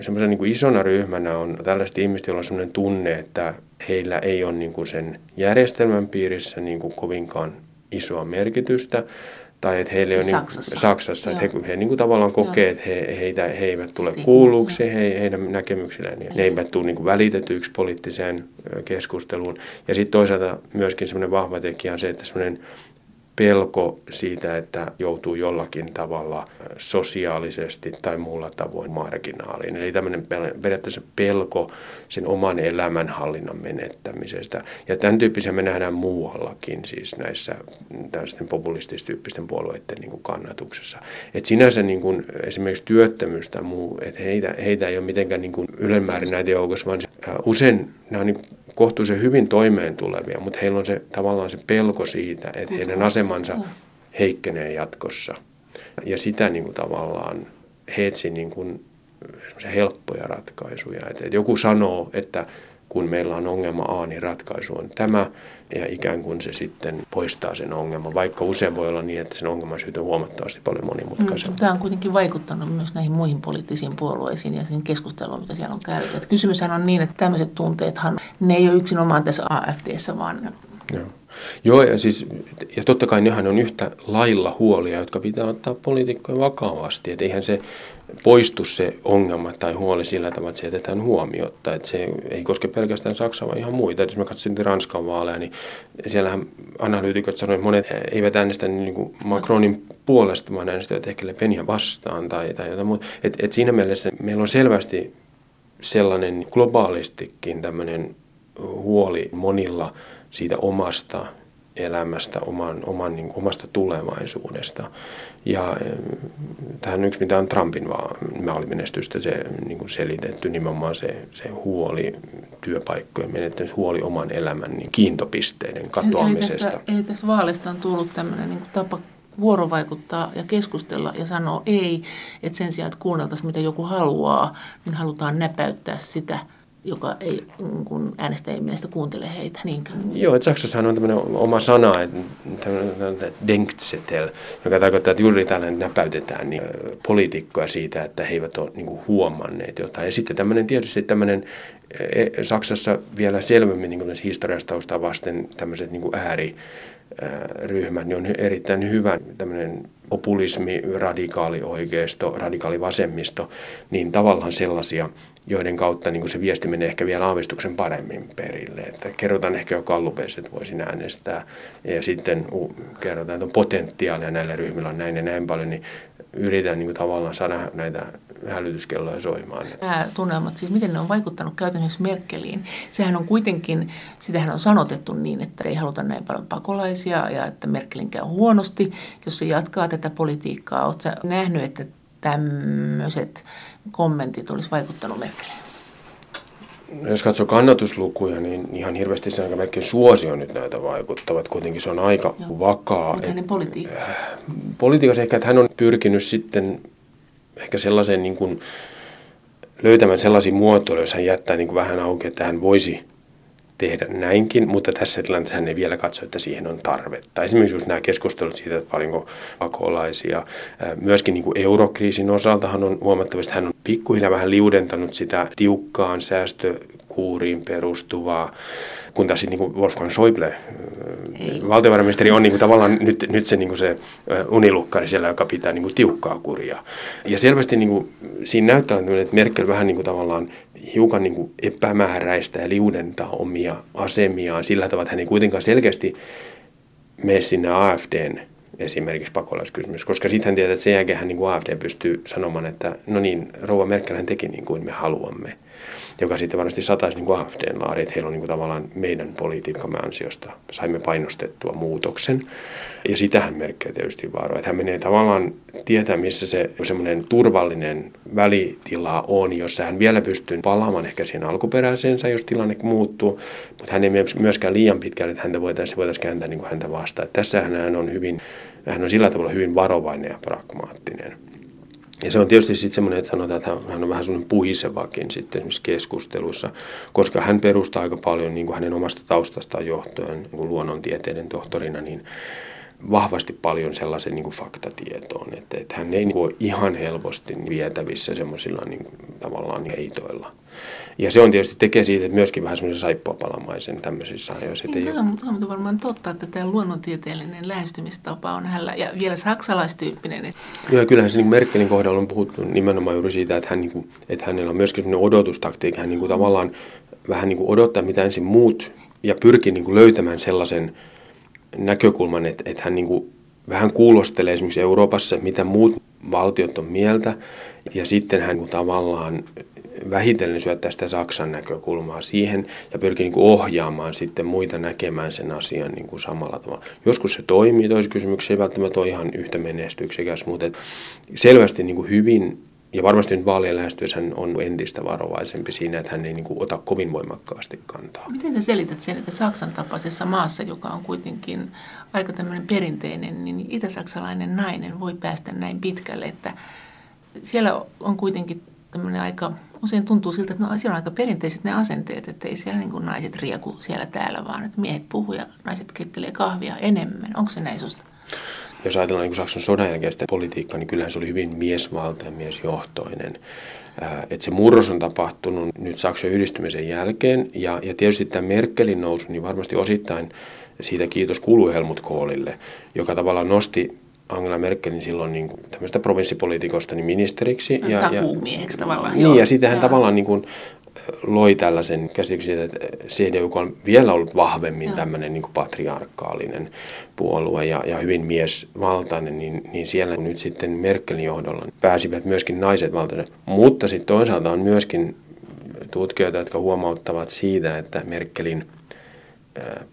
Speaker 2: semmoisen niin isona ryhmänä on tällaiset ihmiset, joilla on sellainen tunne, että heillä ei ole niin kuin sen järjestelmän piirissä niin kuin kovinkaan isoa merkitystä, tai että heille
Speaker 1: siis
Speaker 2: on
Speaker 1: Saksassa,
Speaker 2: niin, Saksassa että he, he niin kuin tavallaan kokee, Joo. että he, heitä, he eivät tule kuulluksi he, heidän näkemyksilleen, ja ne eivät tule niin kuin välitetyiksi poliittiseen keskusteluun. Ja sitten toisaalta myöskin semmoinen vahva tekijä on se, että semmoinen pelko siitä, että joutuu jollakin tavalla sosiaalisesti tai muulla tavoin marginaaliin. Eli tämmöinen periaatteessa pelko sen oman elämänhallinnan menettämisestä. Ja tämän tyyppisiä me nähdään muuallakin, siis näissä tällaisten populististyyppisten puolueiden niin kuin kannatuksessa. Et sinänsä niin kuin esimerkiksi työttömyys tai muu, että heitä, heitä ei ole mitenkään niin kuin ylemmäärin näitä joukossa, vaan usein nämä on niin kohtuullisen hyvin toimeen tulevia, mutta heillä on se tavallaan se pelko siitä, että heidän asemansa heikkenee jatkossa. Ja sitä niin kuin tavallaan he etsi niin kuin helppoja ratkaisuja. Että, että joku sanoo, että kun meillä on ongelma A, niin ratkaisu on tämä, ja ikään kuin se sitten poistaa sen ongelman, vaikka usein voi olla niin, että sen ongelman syyt on huomattavasti paljon monimutkaisempi. Mm,
Speaker 1: tämä on kuitenkin vaikuttanut myös näihin muihin poliittisiin puolueisiin ja siihen keskusteluun, mitä siellä on käyty. Kysymyshän on niin, että tämmöiset tunteethan, ne ei ole yksinomaan tässä AFDssä, vaan
Speaker 2: Joo. Joo, ja, siis, ja totta kai nehän on yhtä lailla huolia, jotka pitää ottaa poliitikkojen vakavasti. Että eihän se poistu se ongelma tai huoli sillä tavalla, että se jätetään huomiota. Että se ei koske pelkästään Saksaa, vaan ihan muita. Et jos mä katsoin Ranskan vaaleja, niin siellähän analyytikot sanoivat, että monet eivät äänestä niin kuin Macronin puolesta, vaan äänestävät ehkä Le Penia vastaan tai, tai jotain muuta. Et, et siinä mielessä meillä on selvästi sellainen globaalistikin tämmöinen huoli monilla – siitä omasta elämästä, oman, oman, niin kuin, omasta tulevaisuudesta. Ja eh, tähän yksi, mitä on Trumpin vaalimenestystä se niin kuin selitetty, nimenomaan se, se huoli työpaikkojen menettämistä, huoli oman elämän niin kiintopisteiden katoamisesta.
Speaker 1: Eli, tästä, eli tästä vaalista on tullut tämmöinen niin tapa vuorovaikuttaa ja keskustella ja sanoa ei, että sen sijaan, että kuunneltaisiin mitä joku haluaa, niin halutaan näpäyttää sitä – joka ei mm, kun äänestäjien mielestä kuuntele heitä. Niinkö?
Speaker 2: Joo, että Saksassahan on tämmöinen oma sana, että denkzetel, joka tarkoittaa, että juuri tällainen näpäytetään niin, poliitikkoja siitä, että he eivät ole niin kuin, huomanneet jotain. Ja sitten tämmöinen tietysti tämmöinen e, Saksassa vielä selvemmin niin historiasta vasten tämmöiset niin ääri ryhmät, niin on erittäin hyvä tämmöinen populismi, radikaali oikeisto, radikaali vasemmisto, niin tavallaan sellaisia, joiden kautta niin se viesti menee ehkä vielä aavistuksen paremmin perille. Että kerrotaan ehkä jo kallupeissa, että voisin äänestää, ja sitten kerrotaan, että on potentiaalia näillä ryhmillä on näin ja näin paljon, niin yritetään niin tavallaan saada näitä hälytyskelloja soimaan.
Speaker 1: Nämä tunnelmat, siis miten ne on vaikuttanut käytännössä Merkeliin? Sehän on kuitenkin, sitähän on sanotettu niin, että ei haluta näin paljon pakolaisia ja että Merkelin käy huonosti, jos se jatkaa tätä politiikkaa. Oletko nähnyt, että tämmöiset kommentit olisi vaikuttanut Merkeliin?
Speaker 2: jos katsoo kannatuslukuja, niin ihan hirveästi sen aika melkein suosio nyt näitä vaikuttavat. Kuitenkin se on aika Joo. vakaa.
Speaker 1: Mutta hänen politiikkansa? Äh,
Speaker 2: politiikassa ehkä, että hän on pyrkinyt sitten ehkä sellaiseen niin kuin löytämään sellaisia muotoiluja, jos hän jättää niin kuin vähän auki, että hän voisi tehdä näinkin, mutta tässä tilanteessa hän ei vielä katso, että siihen on tarvetta. Esimerkiksi just nämä keskustelut siitä, että paljonko pakolaisia. Myöskin niin kuin eurokriisin osalta hän on huomattavasti, hän on pikkuhiljaa vähän liudentanut sitä tiukkaan säästökuuriin perustuvaa kun taas niin kuin Wolfgang Schäuble, Ei. valtiovarainministeri, on niin kuin tavallaan nyt, nyt se, niin kuin se unilukkari siellä, joka pitää niin kuin tiukkaa kuria. Ja selvästi niin kuin, siinä näyttää, että Merkel vähän niin kuin tavallaan hiukan niin kuin epämääräistä ja liudentaa omia asemiaan sillä tavalla, että hän ei kuitenkaan selkeästi mene sinne AFDn esimerkiksi pakolaiskysymys, koska sitten hän tietää, että sen jälkeen hän niin kuin AFD pystyy sanomaan, että no niin, rouva Merkel hän teki niin kuin me haluamme joka sitten varmasti sataisi niin AFDn laari, että heillä on niin kuin tavallaan meidän politiikkamme ansiosta saimme painostettua muutoksen. Ja sitähän merkkejä tietysti vaaroa, että hän menee tavallaan tietää, missä se semmoinen turvallinen välitila on, jossa hän vielä pystyy palaamaan ehkä siihen alkuperäiseensä, jos tilanne muuttuu, mutta hän ei myöskään liian pitkälle, että häntä voitaisiin, voitaisiin kääntää niin kuin häntä vastaan. Tässä hän on hyvin, hän on sillä tavalla hyvin varovainen ja pragmaattinen. Ja se on tietysti sitten semmoinen, että sanotaan, että hän on vähän semmoinen puhisevakin sitten esimerkiksi keskusteluissa, koska hän perustaa aika paljon niin kuin hänen omasta taustastaan johtuen niin kuin luonnontieteiden tohtorina, niin vahvasti paljon sellaisen niin kuin faktatietoon, että, että hän ei niin kuin, ihan helposti vietävissä semmoisilla niin kuin, tavallaan heitoilla. Ja se on tietysti tekee siitä että myöskin vähän semmoisen saippuapalamaisen tämmöisissä ajoissa.
Speaker 1: Niin, tämä on, on varmaan totta, että tämä luonnontieteellinen lähestymistapa on hänellä ja vielä saksalaistyyppinen.
Speaker 2: Joo, kyllähän se niin Merkelin kohdalla on puhuttu nimenomaan juuri siitä, että, hän, niin kuin, että hänellä on myöskin semmoinen odotustaktiikka. Hän niin kuin, tavallaan vähän niin kuin odottaa, mitä ensin muut ja pyrkii niin kuin löytämään sellaisen näkökulman, että, että hän niin kuin vähän kuulostelee esimerkiksi Euroopassa, mitä muut valtiot on mieltä, ja sitten hän niin tavallaan vähitellen syöttää sitä Saksan näkökulmaa siihen ja pyrkii niin kuin ohjaamaan sitten muita näkemään sen asian niin kuin samalla tavalla. Joskus se toimii, toisessa kysymyksessä ei välttämättä ole ihan yhtä menestyksekäs, mutta selvästi niin kuin hyvin ja varmasti nyt vaalien lähestyessä hän on entistä varovaisempi siinä, että hän ei niin kuin ota kovin voimakkaasti kantaa.
Speaker 1: Miten sä selität sen, että Saksan tapaisessa maassa, joka on kuitenkin aika tämmöinen perinteinen, niin itä-saksalainen nainen voi päästä näin pitkälle, että siellä on kuitenkin tämmöinen aika, usein tuntuu siltä, että no, siellä on aika perinteiset ne asenteet, että ei siellä niin kuin naiset rieku siellä täällä, vaan että miehet puhuu ja naiset kettelee kahvia enemmän. Onko se näin susta?
Speaker 2: Jos ajatellaan niin Saksan sodan jälkeistä politiikkaa, niin kyllähän se oli hyvin miesvalta ja miesjohtoinen. Että se murros on tapahtunut nyt Saksan yhdistymisen jälkeen ja, ja tietysti tämä Merkelin nousu, niin varmasti osittain siitä kiitos kuuluu Helmut Kohlille, joka tavallaan nosti Angela Merkelin silloin niin kuin, tämmöistä provinssipoliitikosta niin ministeriksi.
Speaker 1: Ja, ja, tavallaan.
Speaker 2: Niin, joo. ja sitten hän tavallaan niin kuin, loi tällaisen käsityksen, että CDU on vielä ollut vahvemmin Joo. tämmöinen niin kuin patriarkaalinen puolue ja, ja hyvin miesvaltainen, niin, niin siellä nyt sitten Merkelin johdolla pääsivät myöskin naiset valtainen. Mutta sitten toisaalta on myöskin tutkijoita, jotka huomauttavat siitä, että Merkelin –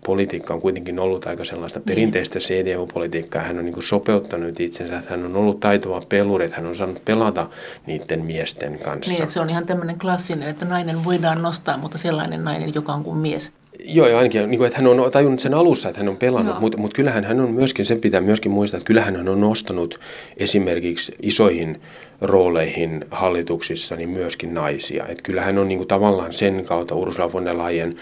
Speaker 2: politiikka on kuitenkin ollut aika sellaista niin. perinteistä CDU-politiikkaa. Hän on niin kuin sopeuttanut itsensä, että hän on ollut taitava peluri, että hän on saanut pelata niiden miesten kanssa.
Speaker 1: Niin, se on ihan tämmöinen klassinen, että nainen voidaan nostaa, mutta sellainen nainen, joka on kuin mies.
Speaker 2: Joo, ja ainakin, niin kuin, että hän on tajunnut sen alussa, että hän on pelannut, mutta, mutta kyllähän hän on myöskin, sen pitää myöskin muistaa, että kyllähän hän on nostanut esimerkiksi isoihin rooleihin hallituksissa niin myöskin naisia. Että kyllähän on niin kuin, tavallaan sen kautta Ursula von der Leyen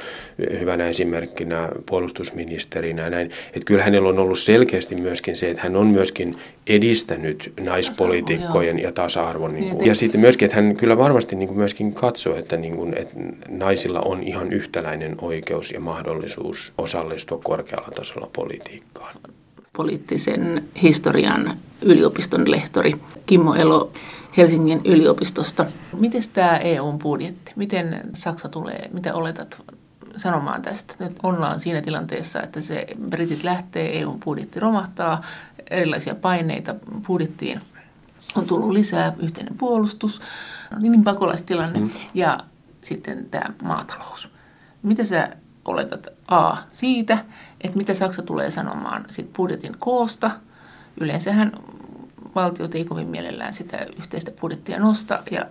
Speaker 2: hyvänä esimerkkinä puolustusministerinä näin. Että kyllä hänellä on ollut selkeästi myöskin se, että hän on myöskin edistänyt naispoliitikkojen tasa ja tasa-arvon. Niin kuin, niin, ja sitten myöskin, että hän kyllä varmasti niin kuin myöskin katsoo, että, niin kuin, että naisilla on ihan yhtäläinen oikeus ja mahdollisuus osallistua korkealla tasolla politiikkaan
Speaker 1: poliittisen historian yliopiston lehtori Kimmo Elo Helsingin yliopistosta. Miten tämä EUn budjetti, miten Saksa tulee, mitä oletat sanomaan tästä? Nyt ollaan siinä tilanteessa, että se britit lähtee, EUn budjetti romahtaa, erilaisia paineita budjettiin on tullut lisää yhteinen puolustus, niin pakolaistilanne mm. ja sitten tämä maatalous. Mitä sä oletat A siitä, että mitä Saksa tulee sanomaan sit budjetin koosta. Yleensähän valtiot ei kovin mielellään sitä yhteistä budjettia nosta ja,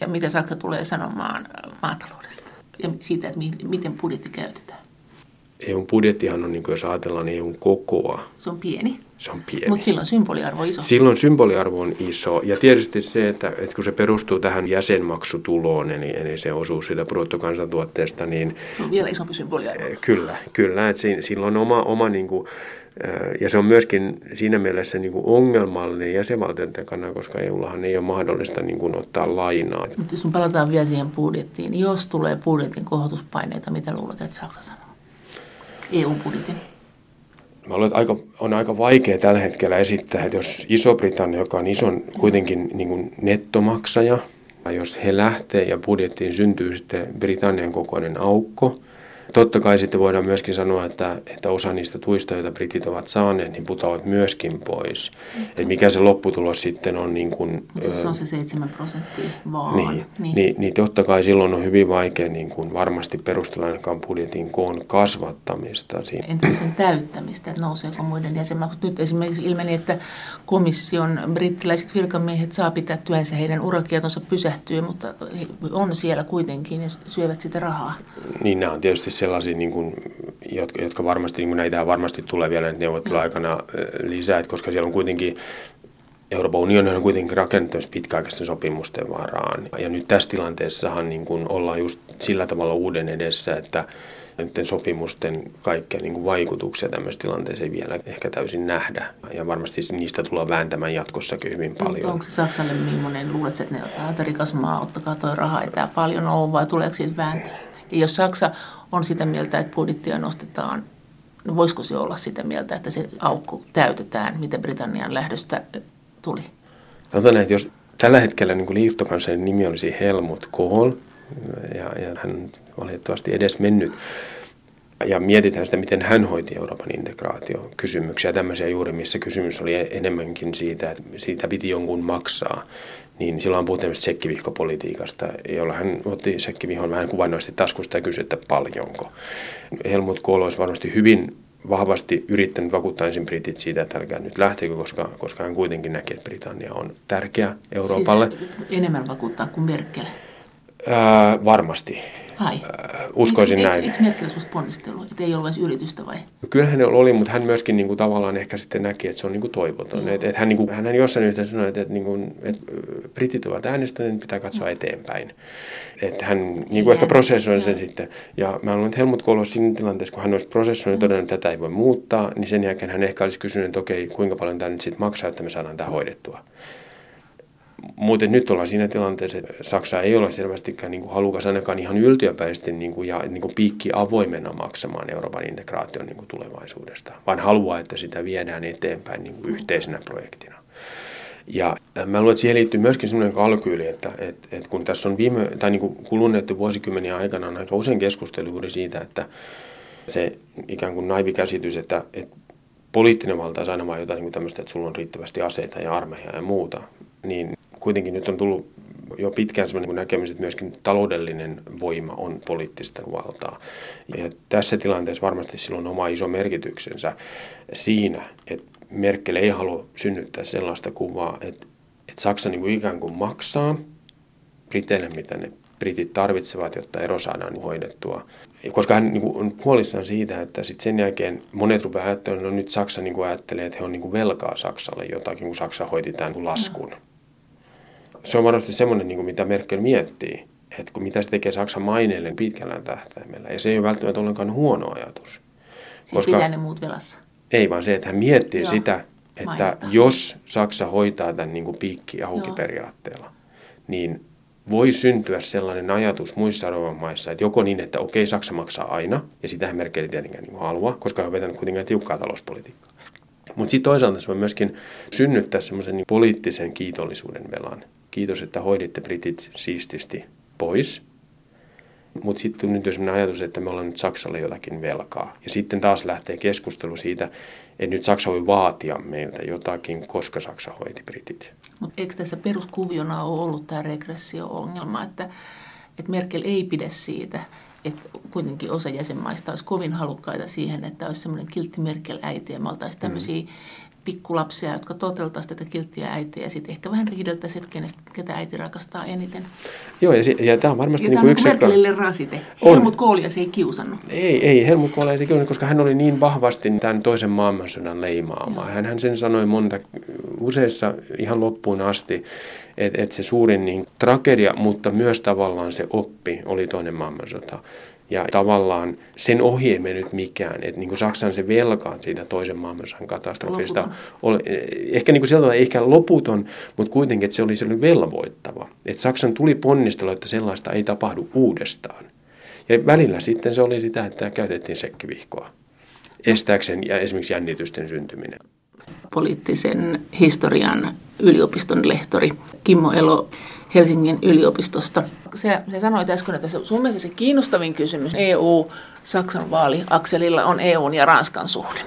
Speaker 1: ja mitä Saksa tulee sanomaan maataloudesta ja siitä, että miten budjetti käytetään.
Speaker 2: EUn budjettihan on, niin kuin jos ajatellaan EUn kokoa.
Speaker 1: Se on pieni.
Speaker 2: Se on pieni.
Speaker 1: Mutta silloin symboliarvo on iso.
Speaker 2: Silloin symboliarvo on iso. Ja tietysti se, että, että kun se perustuu tähän jäsenmaksutuloon, eli, eli se osuus siitä bruttokansantuotteesta, niin...
Speaker 1: Se on vielä isompi symboliarvo. Eh,
Speaker 2: kyllä, kyllä. Että silloin on oma, oma niin kuin, eh, ja se on myöskin siinä mielessä niin kuin ongelmallinen jäsenvaltioiden kannalta, koska EUllahan ei ole mahdollista niin kuin ottaa lainaa.
Speaker 1: Mutta jos me palataan vielä siihen budjettiin, niin jos tulee budjetin kohotuspaineita, mitä luulet, että Saksa sanoo? EU-budjetin?
Speaker 2: Mä luulen, että aika, on aika vaikea tällä hetkellä esittää, että jos Iso-Britannia, joka on ison kuitenkin niin kuin nettomaksaja, jos he lähtee ja budjettiin syntyy sitten Britannian kokoinen aukko – Totta kai sitten voidaan myöskin sanoa, että, että osa niistä tuista, joita britit ovat saaneet, niin putoavat myöskin pois. Mm. Et mikä se lopputulos sitten on. Niin kun,
Speaker 1: Mutta se on se 7 prosenttia vaan.
Speaker 2: Niin, niin. Niin, niin totta kai silloin on hyvin vaikea niin kun varmasti perustella ainakaan budjetin koon kasvattamista.
Speaker 1: Entä sen täyttämistä, että nouseeko muiden jäsenmaksut? Nyt esimerkiksi ilmeni, että komission brittiläiset virkamiehet saa pitää työnsä, heidän urakietonsa pysähtyy, mutta on siellä kuitenkin ja syövät sitä rahaa.
Speaker 2: Niin nämä on tietysti sellaisia, niin kuin, jotka, jotka varmasti, niin kuin näitä varmasti tulee vielä neuvotteluaikana lisää, että koska siellä on kuitenkin Euroopan unioni on kuitenkin rakennettu pitkäaikaisten sopimusten varaan. Ja nyt tässä tilanteessahan niin kuin ollaan just sillä tavalla uuden edessä, että näiden sopimusten kaikkia niin kuin vaikutuksia tämmöisessä tilanteessa ei vielä ehkä täysin nähdä. Ja varmasti niistä tullaan vääntämään jatkossakin hyvin paljon. Mutta
Speaker 1: onko se Saksalle millainen, luulet, että ne on rikas maa, ottakaa toi raha, ei tämä paljon ole, vai tuleeko siitä vääntää? Ja jos Saksa on sitä mieltä, että budjettia nostetaan, no voisiko se olla sitä mieltä, että se aukko täytetään, mitä Britannian lähdöstä tuli?
Speaker 2: Sanotaan, että jos tällä hetkellä niin liittokanslerin nimi olisi Helmut Kohl, ja, ja hän valitettavasti edes mennyt, ja mietitään sitä, miten hän hoiti Euroopan integraatio kysymyksiä, tämmöisiä juuri, missä kysymys oli enemmänkin siitä, että siitä piti jonkun maksaa, niin silloin puhuttiin sekkivihkopolitiikasta, jolla hän otti sekkivihon vähän kuvannoisesti taskusta ja kysyi, että paljonko. Helmut Kohl olisi varmasti hyvin vahvasti yrittänyt vakuuttaa ensin britit siitä, että älkää nyt lähtekö, koska, koska hän kuitenkin näki, että Britannia on tärkeä Euroopalle.
Speaker 1: Siis enemmän vakuuttaa kuin Merkel?
Speaker 2: Ää, varmasti.
Speaker 1: Ai.
Speaker 2: Äh, uskoisin
Speaker 1: eikö,
Speaker 2: näin.
Speaker 1: Eikö, eikö Merkel susta että ei ollut edes yritystä vai?
Speaker 2: No, kyllähän ne oli, mutta hän myöskin niin kuin, tavallaan ehkä sitten näki, että se on niin kuin toivoton. Et, et hän, niin kuin, hän jossain yhteydessä sanoi, että, että, niin kuin, että britit ovat äänestäneet, niin pitää katsoa no. eteenpäin. Että hän niin kuin ehkä prosessoi sen sitten. Ja mä luulen, että Helmut Kohl olisi siinä tilanteessa, kun hän olisi prosessoinut mm. todennut, että tätä ei voi muuttaa, niin sen jälkeen hän ehkä olisi kysynyt, että okei, kuinka paljon tämä nyt sitten maksaa, että me saadaan tämä hoidettua. Muuten nyt ollaan siinä tilanteessa, että Saksa ei ole selvästikään niin kuin halukas ainakaan ihan yltiöpäisesti niin kuin, ja niin kuin piikki avoimena maksamaan Euroopan integraation niin kuin tulevaisuudesta, vaan haluaa, että sitä viedään eteenpäin niin kuin yhteisenä projektina. Ja mä luulen, että siihen liittyy myöskin sellainen kalkyyli, että, että, että kun tässä on viime, tai niin kuin kuluneiden vuosikymmeniä aikana on aika usein keskustelu juuri siitä, että se ikään kuin naivi käsitys, että, että poliittinen valta on aina vain jotain niin tämmöistä, että sulla on riittävästi aseita ja armeijaa ja muuta, niin kuitenkin nyt on tullut jo pitkään sellainen näkemys, että myöskin taloudellinen voima on poliittista valtaa. Ja tässä tilanteessa varmasti silloin oma iso merkityksensä siinä, että Merkel ei halua synnyttää sellaista kuvaa, että, että Saksa niin kuin ikään kuin maksaa Briteille, mitä ne britit tarvitsevat, jotta ero saadaan hoidettua. Koska hän niin kuin, on huolissaan siitä, että sit sen jälkeen monet rupeaa ajattelemaan, että no nyt Saksa niin kuin ajattelee, että he on niin kuin velkaa Saksalle jotakin, kun Saksa hoiti tämän laskun. No se on varmasti semmoinen, niin kuin mitä Merkel miettii, että kun mitä se tekee Saksan maineelle pitkällä tähtäimellä. Ja se ei ole välttämättä ollenkaan huono ajatus.
Speaker 1: Siis koska, pitää ne muut velassa?
Speaker 2: Ei, vaan se, että hän miettii Joo, sitä, että mainita. jos Saksa hoitaa tämän niin kuin piikki auki periaatteella, niin voi syntyä sellainen ajatus muissa Euroopan maissa, että joko niin, että okei, Saksa maksaa aina, ja sitä Merkel tietenkään niin haluaa, koska hän on vetänyt kuitenkin tiukkaa talouspolitiikkaa. Mutta sitten toisaalta se voi myöskin synnyttää semmoisen niin poliittisen kiitollisuuden velan kiitos, että hoiditte britit siististi pois. Mutta sitten nyt jo sellainen ajatus, että me ollaan nyt Saksalle jotakin velkaa. Ja sitten taas lähtee keskustelu siitä, että nyt Saksa voi vaatia meiltä jotakin, koska Saksa hoiti britit.
Speaker 1: Mutta eikö tässä peruskuviona ole ollut tämä regressio-ongelma, että, että Merkel ei pidä siitä, että kuitenkin osa jäsenmaista olisi kovin halukkaita siihen, että olisi semmoinen kiltti Merkel-äiti ja me oltaisiin tämmöisiä mm pikkulapsia, jotka toteltaisiin tätä kilttiä äitiä ja sitten ehkä vähän riideltäisiin, että kenestä, ketä äiti rakastaa eniten.
Speaker 2: Joo, ja, ja tämä on varmasti
Speaker 1: ja
Speaker 2: niin
Speaker 1: kuin
Speaker 2: yksi...
Speaker 1: Merkelille rasite. On. Helmut Kohlia se ei kiusannut.
Speaker 2: Ei, ei Helmut Kohlia ei kiusannut, koska hän oli niin vahvasti tämän toisen maailmansodan leimaama. Hän, hän sen sanoi monta, useissa ihan loppuun asti, että et se suurin niin, tragedia, mutta myös tavallaan se oppi oli toinen maailmansota. Ja tavallaan sen ohi ei mennyt mikään. Että niin kuin Saksan se velka siitä toisen maailmansodan katastrofista oli ehkä niin kuin sieltä ehkä loputon, mutta kuitenkin, että se oli sellainen velvoittava. Että Saksan tuli ponnistella, että sellaista ei tapahdu uudestaan. Ja välillä sitten se oli sitä, että käytettiin sekkivihkoa estääkseen ja esimerkiksi jännitysten syntyminen.
Speaker 1: Poliittisen historian yliopiston lehtori Kimmo Elo Helsingin yliopistosta. Se, se sanoi äsken, että se, sun mielestä se kiinnostavin kysymys EU-Saksan vaaliakselilla on EUn ja Ranskan suhde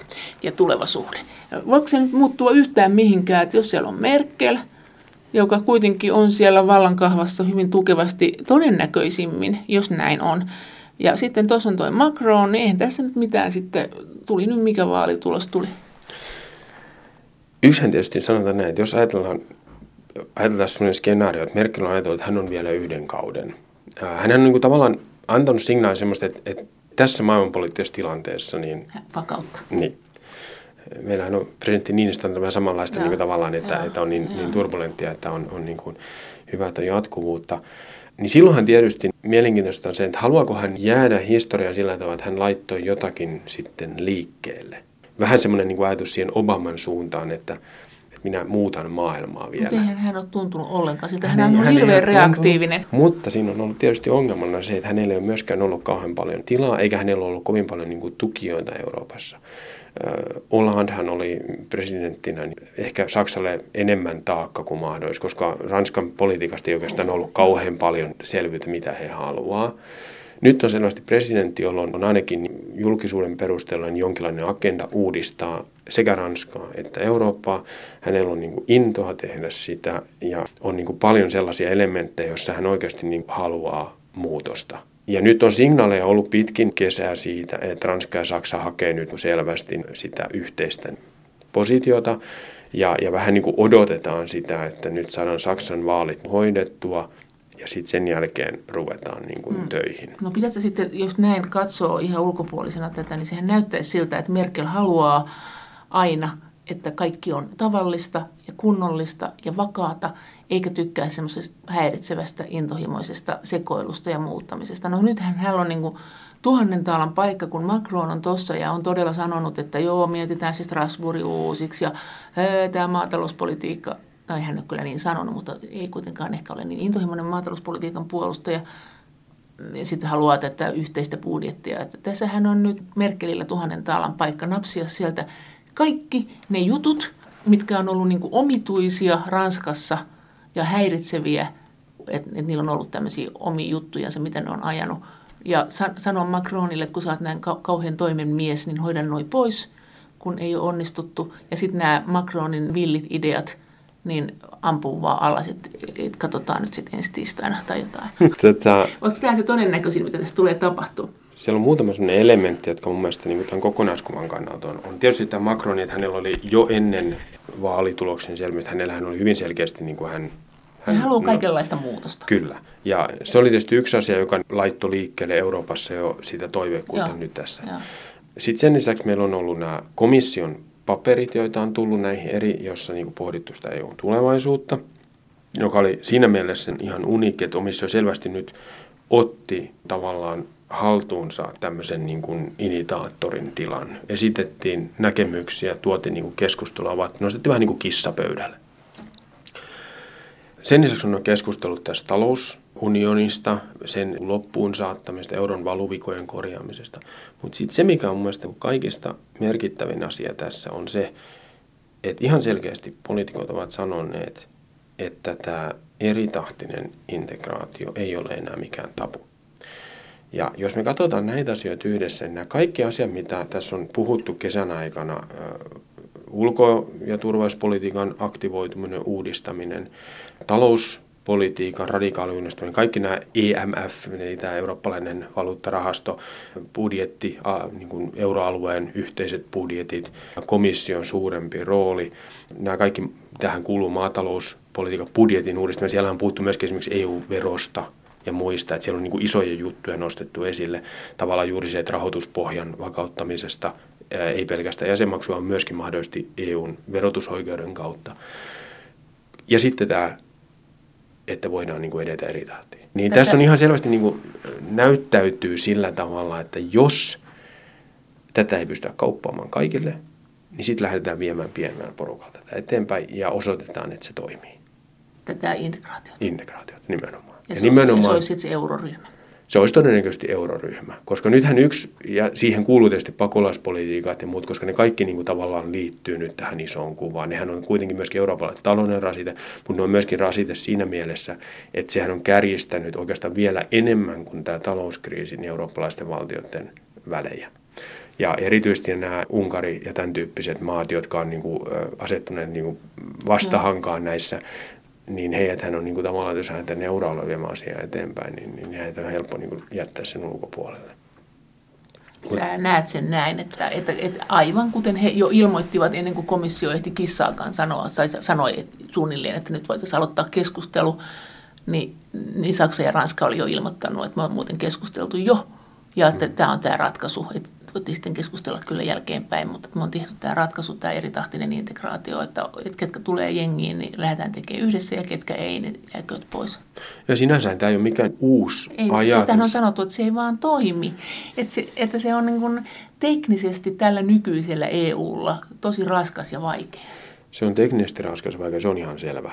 Speaker 1: ja tuleva suhde. Voiko se nyt muuttua yhtään mihinkään, että jos siellä on Merkel, joka kuitenkin on siellä vallankahvassa hyvin tukevasti todennäköisimmin, jos näin on. Ja sitten tuossa on tuo Macron, niin eihän tässä nyt mitään sitten, tuli nyt mikä vaalitulos tuli.
Speaker 2: Yksihän tietysti sanotaan näin, että jos ajatellaan ajatellaan sellainen skenaario, että Merkel on ajatellut, että hän on vielä yhden kauden. Hän on niin kuin tavallaan antanut signaali semmoista, että, että tässä maailmanpoliittisessa tilanteessa... Niin,
Speaker 1: Vakautta.
Speaker 2: Niin. Meillähän on presidentti Niinistö on vähän samanlaista niin kuin tavallaan, että, ja, että on niin, niin turbulenttia, että on, on niin kuin hyvää jatkuvuutta. Niin silloinhan tietysti mielenkiintoista on se, että haluaako hän jäädä historiaan sillä tavalla, että hän laittoi jotakin sitten liikkeelle. Vähän semmoinen niin kuin ajatus siihen Obaman suuntaan, että minä muutan maailmaa vielä.
Speaker 1: Mutta eihän hän ole tuntunut ollenkaan siltä. Hän, hän on hän hirveän reaktiivinen.
Speaker 2: Tuntunut, mutta siinä on ollut tietysti ongelmana se, että hänellä ei ole myöskään ollut kauhean paljon tilaa, eikä hänellä ollut kovin paljon niin kuin, tukijoita Euroopassa. Hollandhan oli presidenttinä niin ehkä Saksalle enemmän taakka kuin mahdollista, koska Ranskan politiikasta ei oikeastaan ollut kauhean paljon selvyyttä, mitä he haluaa. Nyt on selvästi presidentti, jolla on ainakin julkisuuden perusteella niin jonkinlainen agenda uudistaa sekä Ranskaa että Eurooppaa. Hänellä on niin intoa tehdä sitä ja on niin paljon sellaisia elementtejä, joissa hän oikeasti niin haluaa muutosta. Ja nyt on signaaleja ollut pitkin kesää siitä, että Ranska ja Saksa hakee nyt selvästi sitä yhteistä positiota. Ja, ja vähän niin kuin odotetaan sitä, että nyt saadaan Saksan vaalit hoidettua ja sitten sen jälkeen ruvetaan niin kuin mm. töihin.
Speaker 1: No pidätkö sitten, jos näin katsoo ihan ulkopuolisena tätä, niin sehän näyttäisi siltä, että Merkel haluaa aina, että kaikki on tavallista ja kunnollista ja vakaata, eikä tykkää semmoisesta häiritsevästä, intohimoisesta sekoilusta ja muuttamisesta. No nythän hän on niin kuin tuhannen taalan paikka, kun Macron on tuossa ja on todella sanonut, että joo, mietitään siis Strasbourg uusiksi ja tämä maatalouspolitiikka no ei hän ole kyllä niin sanonut, mutta ei kuitenkaan ehkä ole niin intohimoinen maatalouspolitiikan puolustaja. Ja sitten haluaa tätä yhteistä budjettia. Että tässähän on nyt Merkelillä tuhannen taalan paikka napsia sieltä kaikki ne jutut, mitkä on ollut niin kuin omituisia Ranskassa ja häiritseviä, että, että niillä on ollut tämmöisiä omia juttuja, se mitä ne on ajanut. Ja san, sanoa Macronille, että kun sä oot näin kauhean toimen mies, niin hoidan noin pois, kun ei ole onnistuttu. Ja sitten nämä Macronin villit ideat – niin ampuu vaan alas, että et katsotaan nyt sitten ensi tiistaina tai jotain. Tätä... Onko tämä se todennäköisin, mitä tässä tulee tapahtua?
Speaker 2: Siellä on muutama sellainen elementti, jotka mun mielestä niin tämän kokonaiskuvan kannalta on. On tietysti tämä Macron, että hänellä oli jo ennen vaalituloksen selviä, hänellä hän oli hyvin selkeästi niin kuin hän
Speaker 1: hän, hän haluaa no, kaikenlaista muutosta.
Speaker 2: Kyllä. Ja se oli tietysti yksi asia, joka laittoi liikkeelle Euroopassa jo sitä toiveikkuutta nyt tässä. Joo. Sitten sen lisäksi meillä on ollut nämä komission paperit, joita on tullut näihin eri, jossa niin pohdittu sitä EUn tulevaisuutta, joka oli siinä mielessä ihan uniikki, että komissio selvästi nyt otti tavallaan haltuunsa tämmöisen niin kuin initaattorin tilan. Esitettiin näkemyksiä, tuotiin niin kuin keskustelua, nostettiin vähän niin kuin kissapöydälle. Sen lisäksi on keskustellut tästä talousunionista, sen loppuun saattamista, euron valuvikojen korjaamisesta. Mutta sitten se, mikä on mielestäni kaikista merkittävin asia tässä, on se, että ihan selkeästi poliitikot ovat sanoneet, että tämä eritahtinen integraatio ei ole enää mikään tabu. Ja jos me katsotaan näitä asioita yhdessä, niin nämä kaikki asiat, mitä tässä on puhuttu kesän aikana, ulko- ja turvallisuuspolitiikan aktivoituminen, uudistaminen, talouspolitiikan radikaali uudistaminen, kaikki nämä EMF, eli tämä eurooppalainen valuuttarahasto, budjetti, niin kuin euroalueen yhteiset budjetit, komission suurempi rooli, nämä kaikki, tähän kuuluu maatalouspolitiikan budjetin uudistaminen. Siellä on puhuttu myöskin esimerkiksi EU-verosta, ja muista, että siellä on niin kuin isoja juttuja nostettu esille. Tavallaan juuri se, että rahoituspohjan vakauttamisesta ei pelkästään jäsenmaksua, vaan myöskin mahdollisesti EUn verotusoikeuden kautta. Ja sitten tämä, että voidaan niin kuin edetä eri tahtiin. Niin Tätä... tässä on ihan selvästi niin kuin näyttäytyy sillä tavalla, että jos tätä ei pystytä kauppaamaan kaikille, niin sitten lähdetään viemään pienemmän porukalta tätä eteenpäin ja osoitetaan, että se toimii.
Speaker 1: Tätä integraatiota.
Speaker 2: Integraatiota, nimenomaan.
Speaker 1: Ja, ja se, nimenomaan, olisi, se olisi sitten se euroryhmä
Speaker 2: se olisi todennäköisesti euroryhmä. Koska nythän yksi, ja siihen kuuluu tietysti pakolaispolitiikat ja muut, koska ne kaikki niin kuin tavallaan liittyy nyt tähän isoon kuvaan. Nehän on kuitenkin myöskin Euroopalle talouden rasite, mutta ne on myöskin rasite siinä mielessä, että sehän on kärjistänyt oikeastaan vielä enemmän kuin tämä talouskriisi niin eurooppalaisten valtioiden välejä. Ja erityisesti nämä Unkari ja tämän tyyppiset maat, jotka on niin kuin, asettuneet niin kuin vastahankaan näissä, niin heidäthän on niin kuin tavallaan, jos lähdetään euroalueen viemään asiaa eteenpäin, niin, niin heitä on helppo niin kuin jättää sen ulkopuolelle.
Speaker 1: Sä näet sen näin, että, että, että aivan kuten he jo ilmoittivat ennen kuin komissio ehti kissaakaan sanoa, sai, sanoi suunnilleen, että nyt voitaisiin aloittaa keskustelu, niin, niin Saksa ja Ranska oli jo ilmoittanut, että me on muuten keskusteltu jo, ja että mm. tämä on tämä ratkaisu, että voitiin sitten keskustella kyllä jälkeenpäin, mutta me on tehty tämä ratkaisu, tämä eritahtinen integraatio, että, että ketkä tulee jengiin, niin lähdetään tekemään yhdessä ja ketkä ei, niin jääkööt pois.
Speaker 2: Ja sinänsä tämä ei ole mikään uusi
Speaker 1: ei,
Speaker 2: ajatus.
Speaker 1: Sitähän on sanottu, että se ei vaan toimi. Että se, että se on niin kuin teknisesti tällä nykyisellä EUlla tosi raskas ja vaikea.
Speaker 2: Se on teknisesti raskas ja vaikea, se on ihan selvä.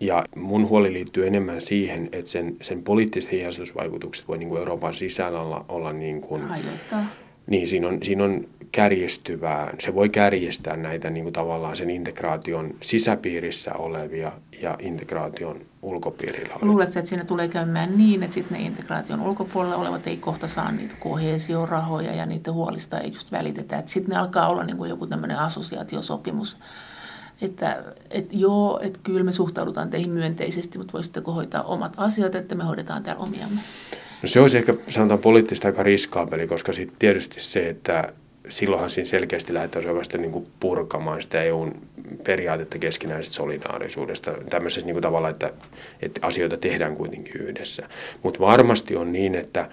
Speaker 2: Ja mun huoli liittyy enemmän siihen, että sen, sen poliittiset heijastusvaikutukset voi niin kuin Euroopan sisällä olla, olla niin kuin,
Speaker 1: Hajoittaa
Speaker 2: niin siinä on, siinä on kärjestyvää, se voi kärjestää näitä niin kuin tavallaan sen integraation sisäpiirissä olevia ja integraation ulkopiirillä olevia.
Speaker 1: Luuletko, että siinä tulee käymään niin, että sitten ne integraation ulkopuolella olevat ei kohta saa niitä kohesiorahoja ja niitä huolista ei just välitetä. Sitten ne alkaa olla niin kuin joku tämmöinen assosiaatiosopimus, että, että joo, että kyllä me suhtaudutaan teihin myönteisesti, mutta voisitteko hoitaa omat asiat, että me hoidetaan täällä omiamme.
Speaker 2: No se olisi ehkä sanotaan poliittista aika riskaabeli, koska sitten tietysti se, että silloinhan siinä selkeästi lähdetään vasta niin kuin purkamaan sitä EUn periaatetta keskinäisestä solidaarisuudesta tämmöisessä niin kuin tavalla, että, että asioita tehdään kuitenkin yhdessä. Mutta varmasti on niin, että,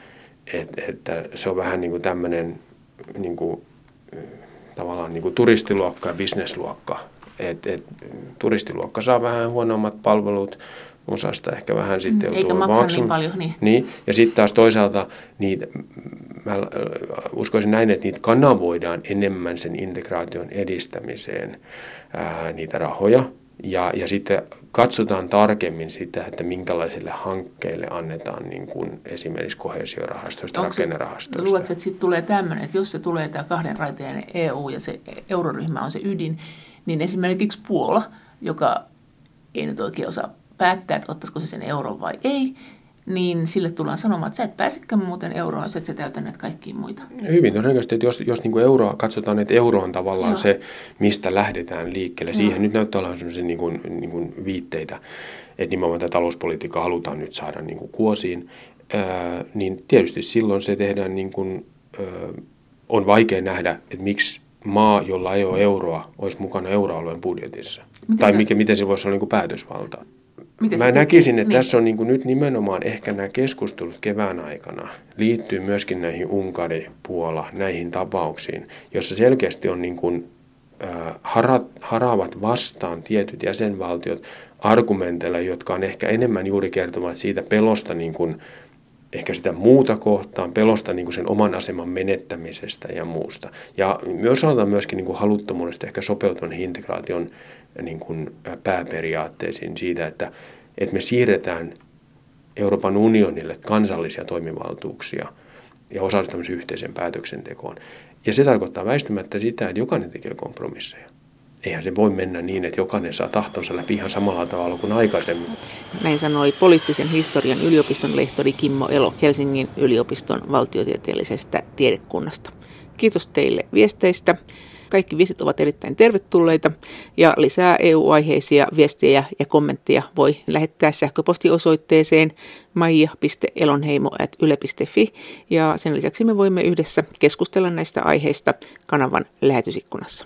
Speaker 2: että, että se on vähän niin kuin tämmöinen niin kuin, tavallaan niin kuin turistiluokka ja bisnesluokka. Et, et, turistiluokka saa vähän huonommat palvelut, osasta ehkä vähän sitten
Speaker 1: mm, joutuu Eikä maksa niin paljon. Niin.
Speaker 2: niin. Ja sitten taas toisaalta niitä, mä uskoisin näin, että niitä kanavoidaan enemmän sen integraation edistämiseen ää, niitä rahoja. Ja, ja sitten katsotaan tarkemmin sitä, että minkälaisille hankkeille annetaan niin kuin esimerkiksi kohesiorahastoista, Onko rakennerahastoista.
Speaker 1: Luuletko, että sitten tulee tämmöinen, että jos se tulee tämä kahden raiteen EU ja se euroryhmä on se ydin, niin esimerkiksi Puola, joka ei nyt oikein osaa päättää, että ottaisiko se sen euron vai ei, niin sille tullaan sanomaan, että sä et pääsekään muuten euroon, jos et sä täytä näitä kaikkia muita.
Speaker 2: Hyvin todennäköisesti, että jos, jos niin kuin euroa, katsotaan, että euro on tavallaan Joo. se, mistä lähdetään liikkeelle. Siihen Joo. nyt näyttää olevan sellaisia niin kuin, niin kuin viitteitä, että nimenomaan tätä talouspolitiikkaa halutaan nyt saada niin kuin kuosiin. Ää, niin tietysti silloin se tehdään niin kuin, ää, on vaikea nähdä, että miksi maa, jolla ei ole euroa, olisi mukana euroalueen budjetissa. Miten tai se... mikä, miten se voisi olla niin kuin päätösvalta. Miten Mä näkisin, että niin. tässä on niin kuin nyt nimenomaan ehkä nämä keskustelut kevään aikana liittyy myöskin näihin Unkari, Puola, näihin tapauksiin, jossa selkeästi on niin kuin, äh, hara, haraavat vastaan tietyt jäsenvaltiot argumenteilla, jotka on ehkä enemmän juuri kertovat siitä pelosta niin kuin, ehkä sitä muuta kohtaan, pelosta niin kuin sen oman aseman menettämisestä ja muusta. Ja myös sanotaan myöskin niin kuin haluttomuudesta ehkä sopeutuvan integraation niin kuin pääperiaatteisiin siitä, että, että me siirretään Euroopan unionille kansallisia toimivaltuuksia ja osallistumisen yhteiseen päätöksentekoon. Ja se tarkoittaa väistämättä sitä, että jokainen tekee kompromisseja. eihän se voi mennä niin, että jokainen saa tahtonsa läpi ihan samalla tavalla kuin aikaisemmin.
Speaker 1: Näin sanoi poliittisen historian yliopiston lehtori Kimmo Elo Helsingin yliopiston valtiotieteellisestä tiedekunnasta. Kiitos teille viesteistä. Kaikki viestit ovat erittäin tervetulleita ja lisää EU-aiheisia viestejä ja kommentteja voi lähettää sähköpostiosoitteeseen maija.elonheimo.yle.fi ja sen lisäksi me voimme yhdessä keskustella näistä aiheista kanavan lähetysikkunassa.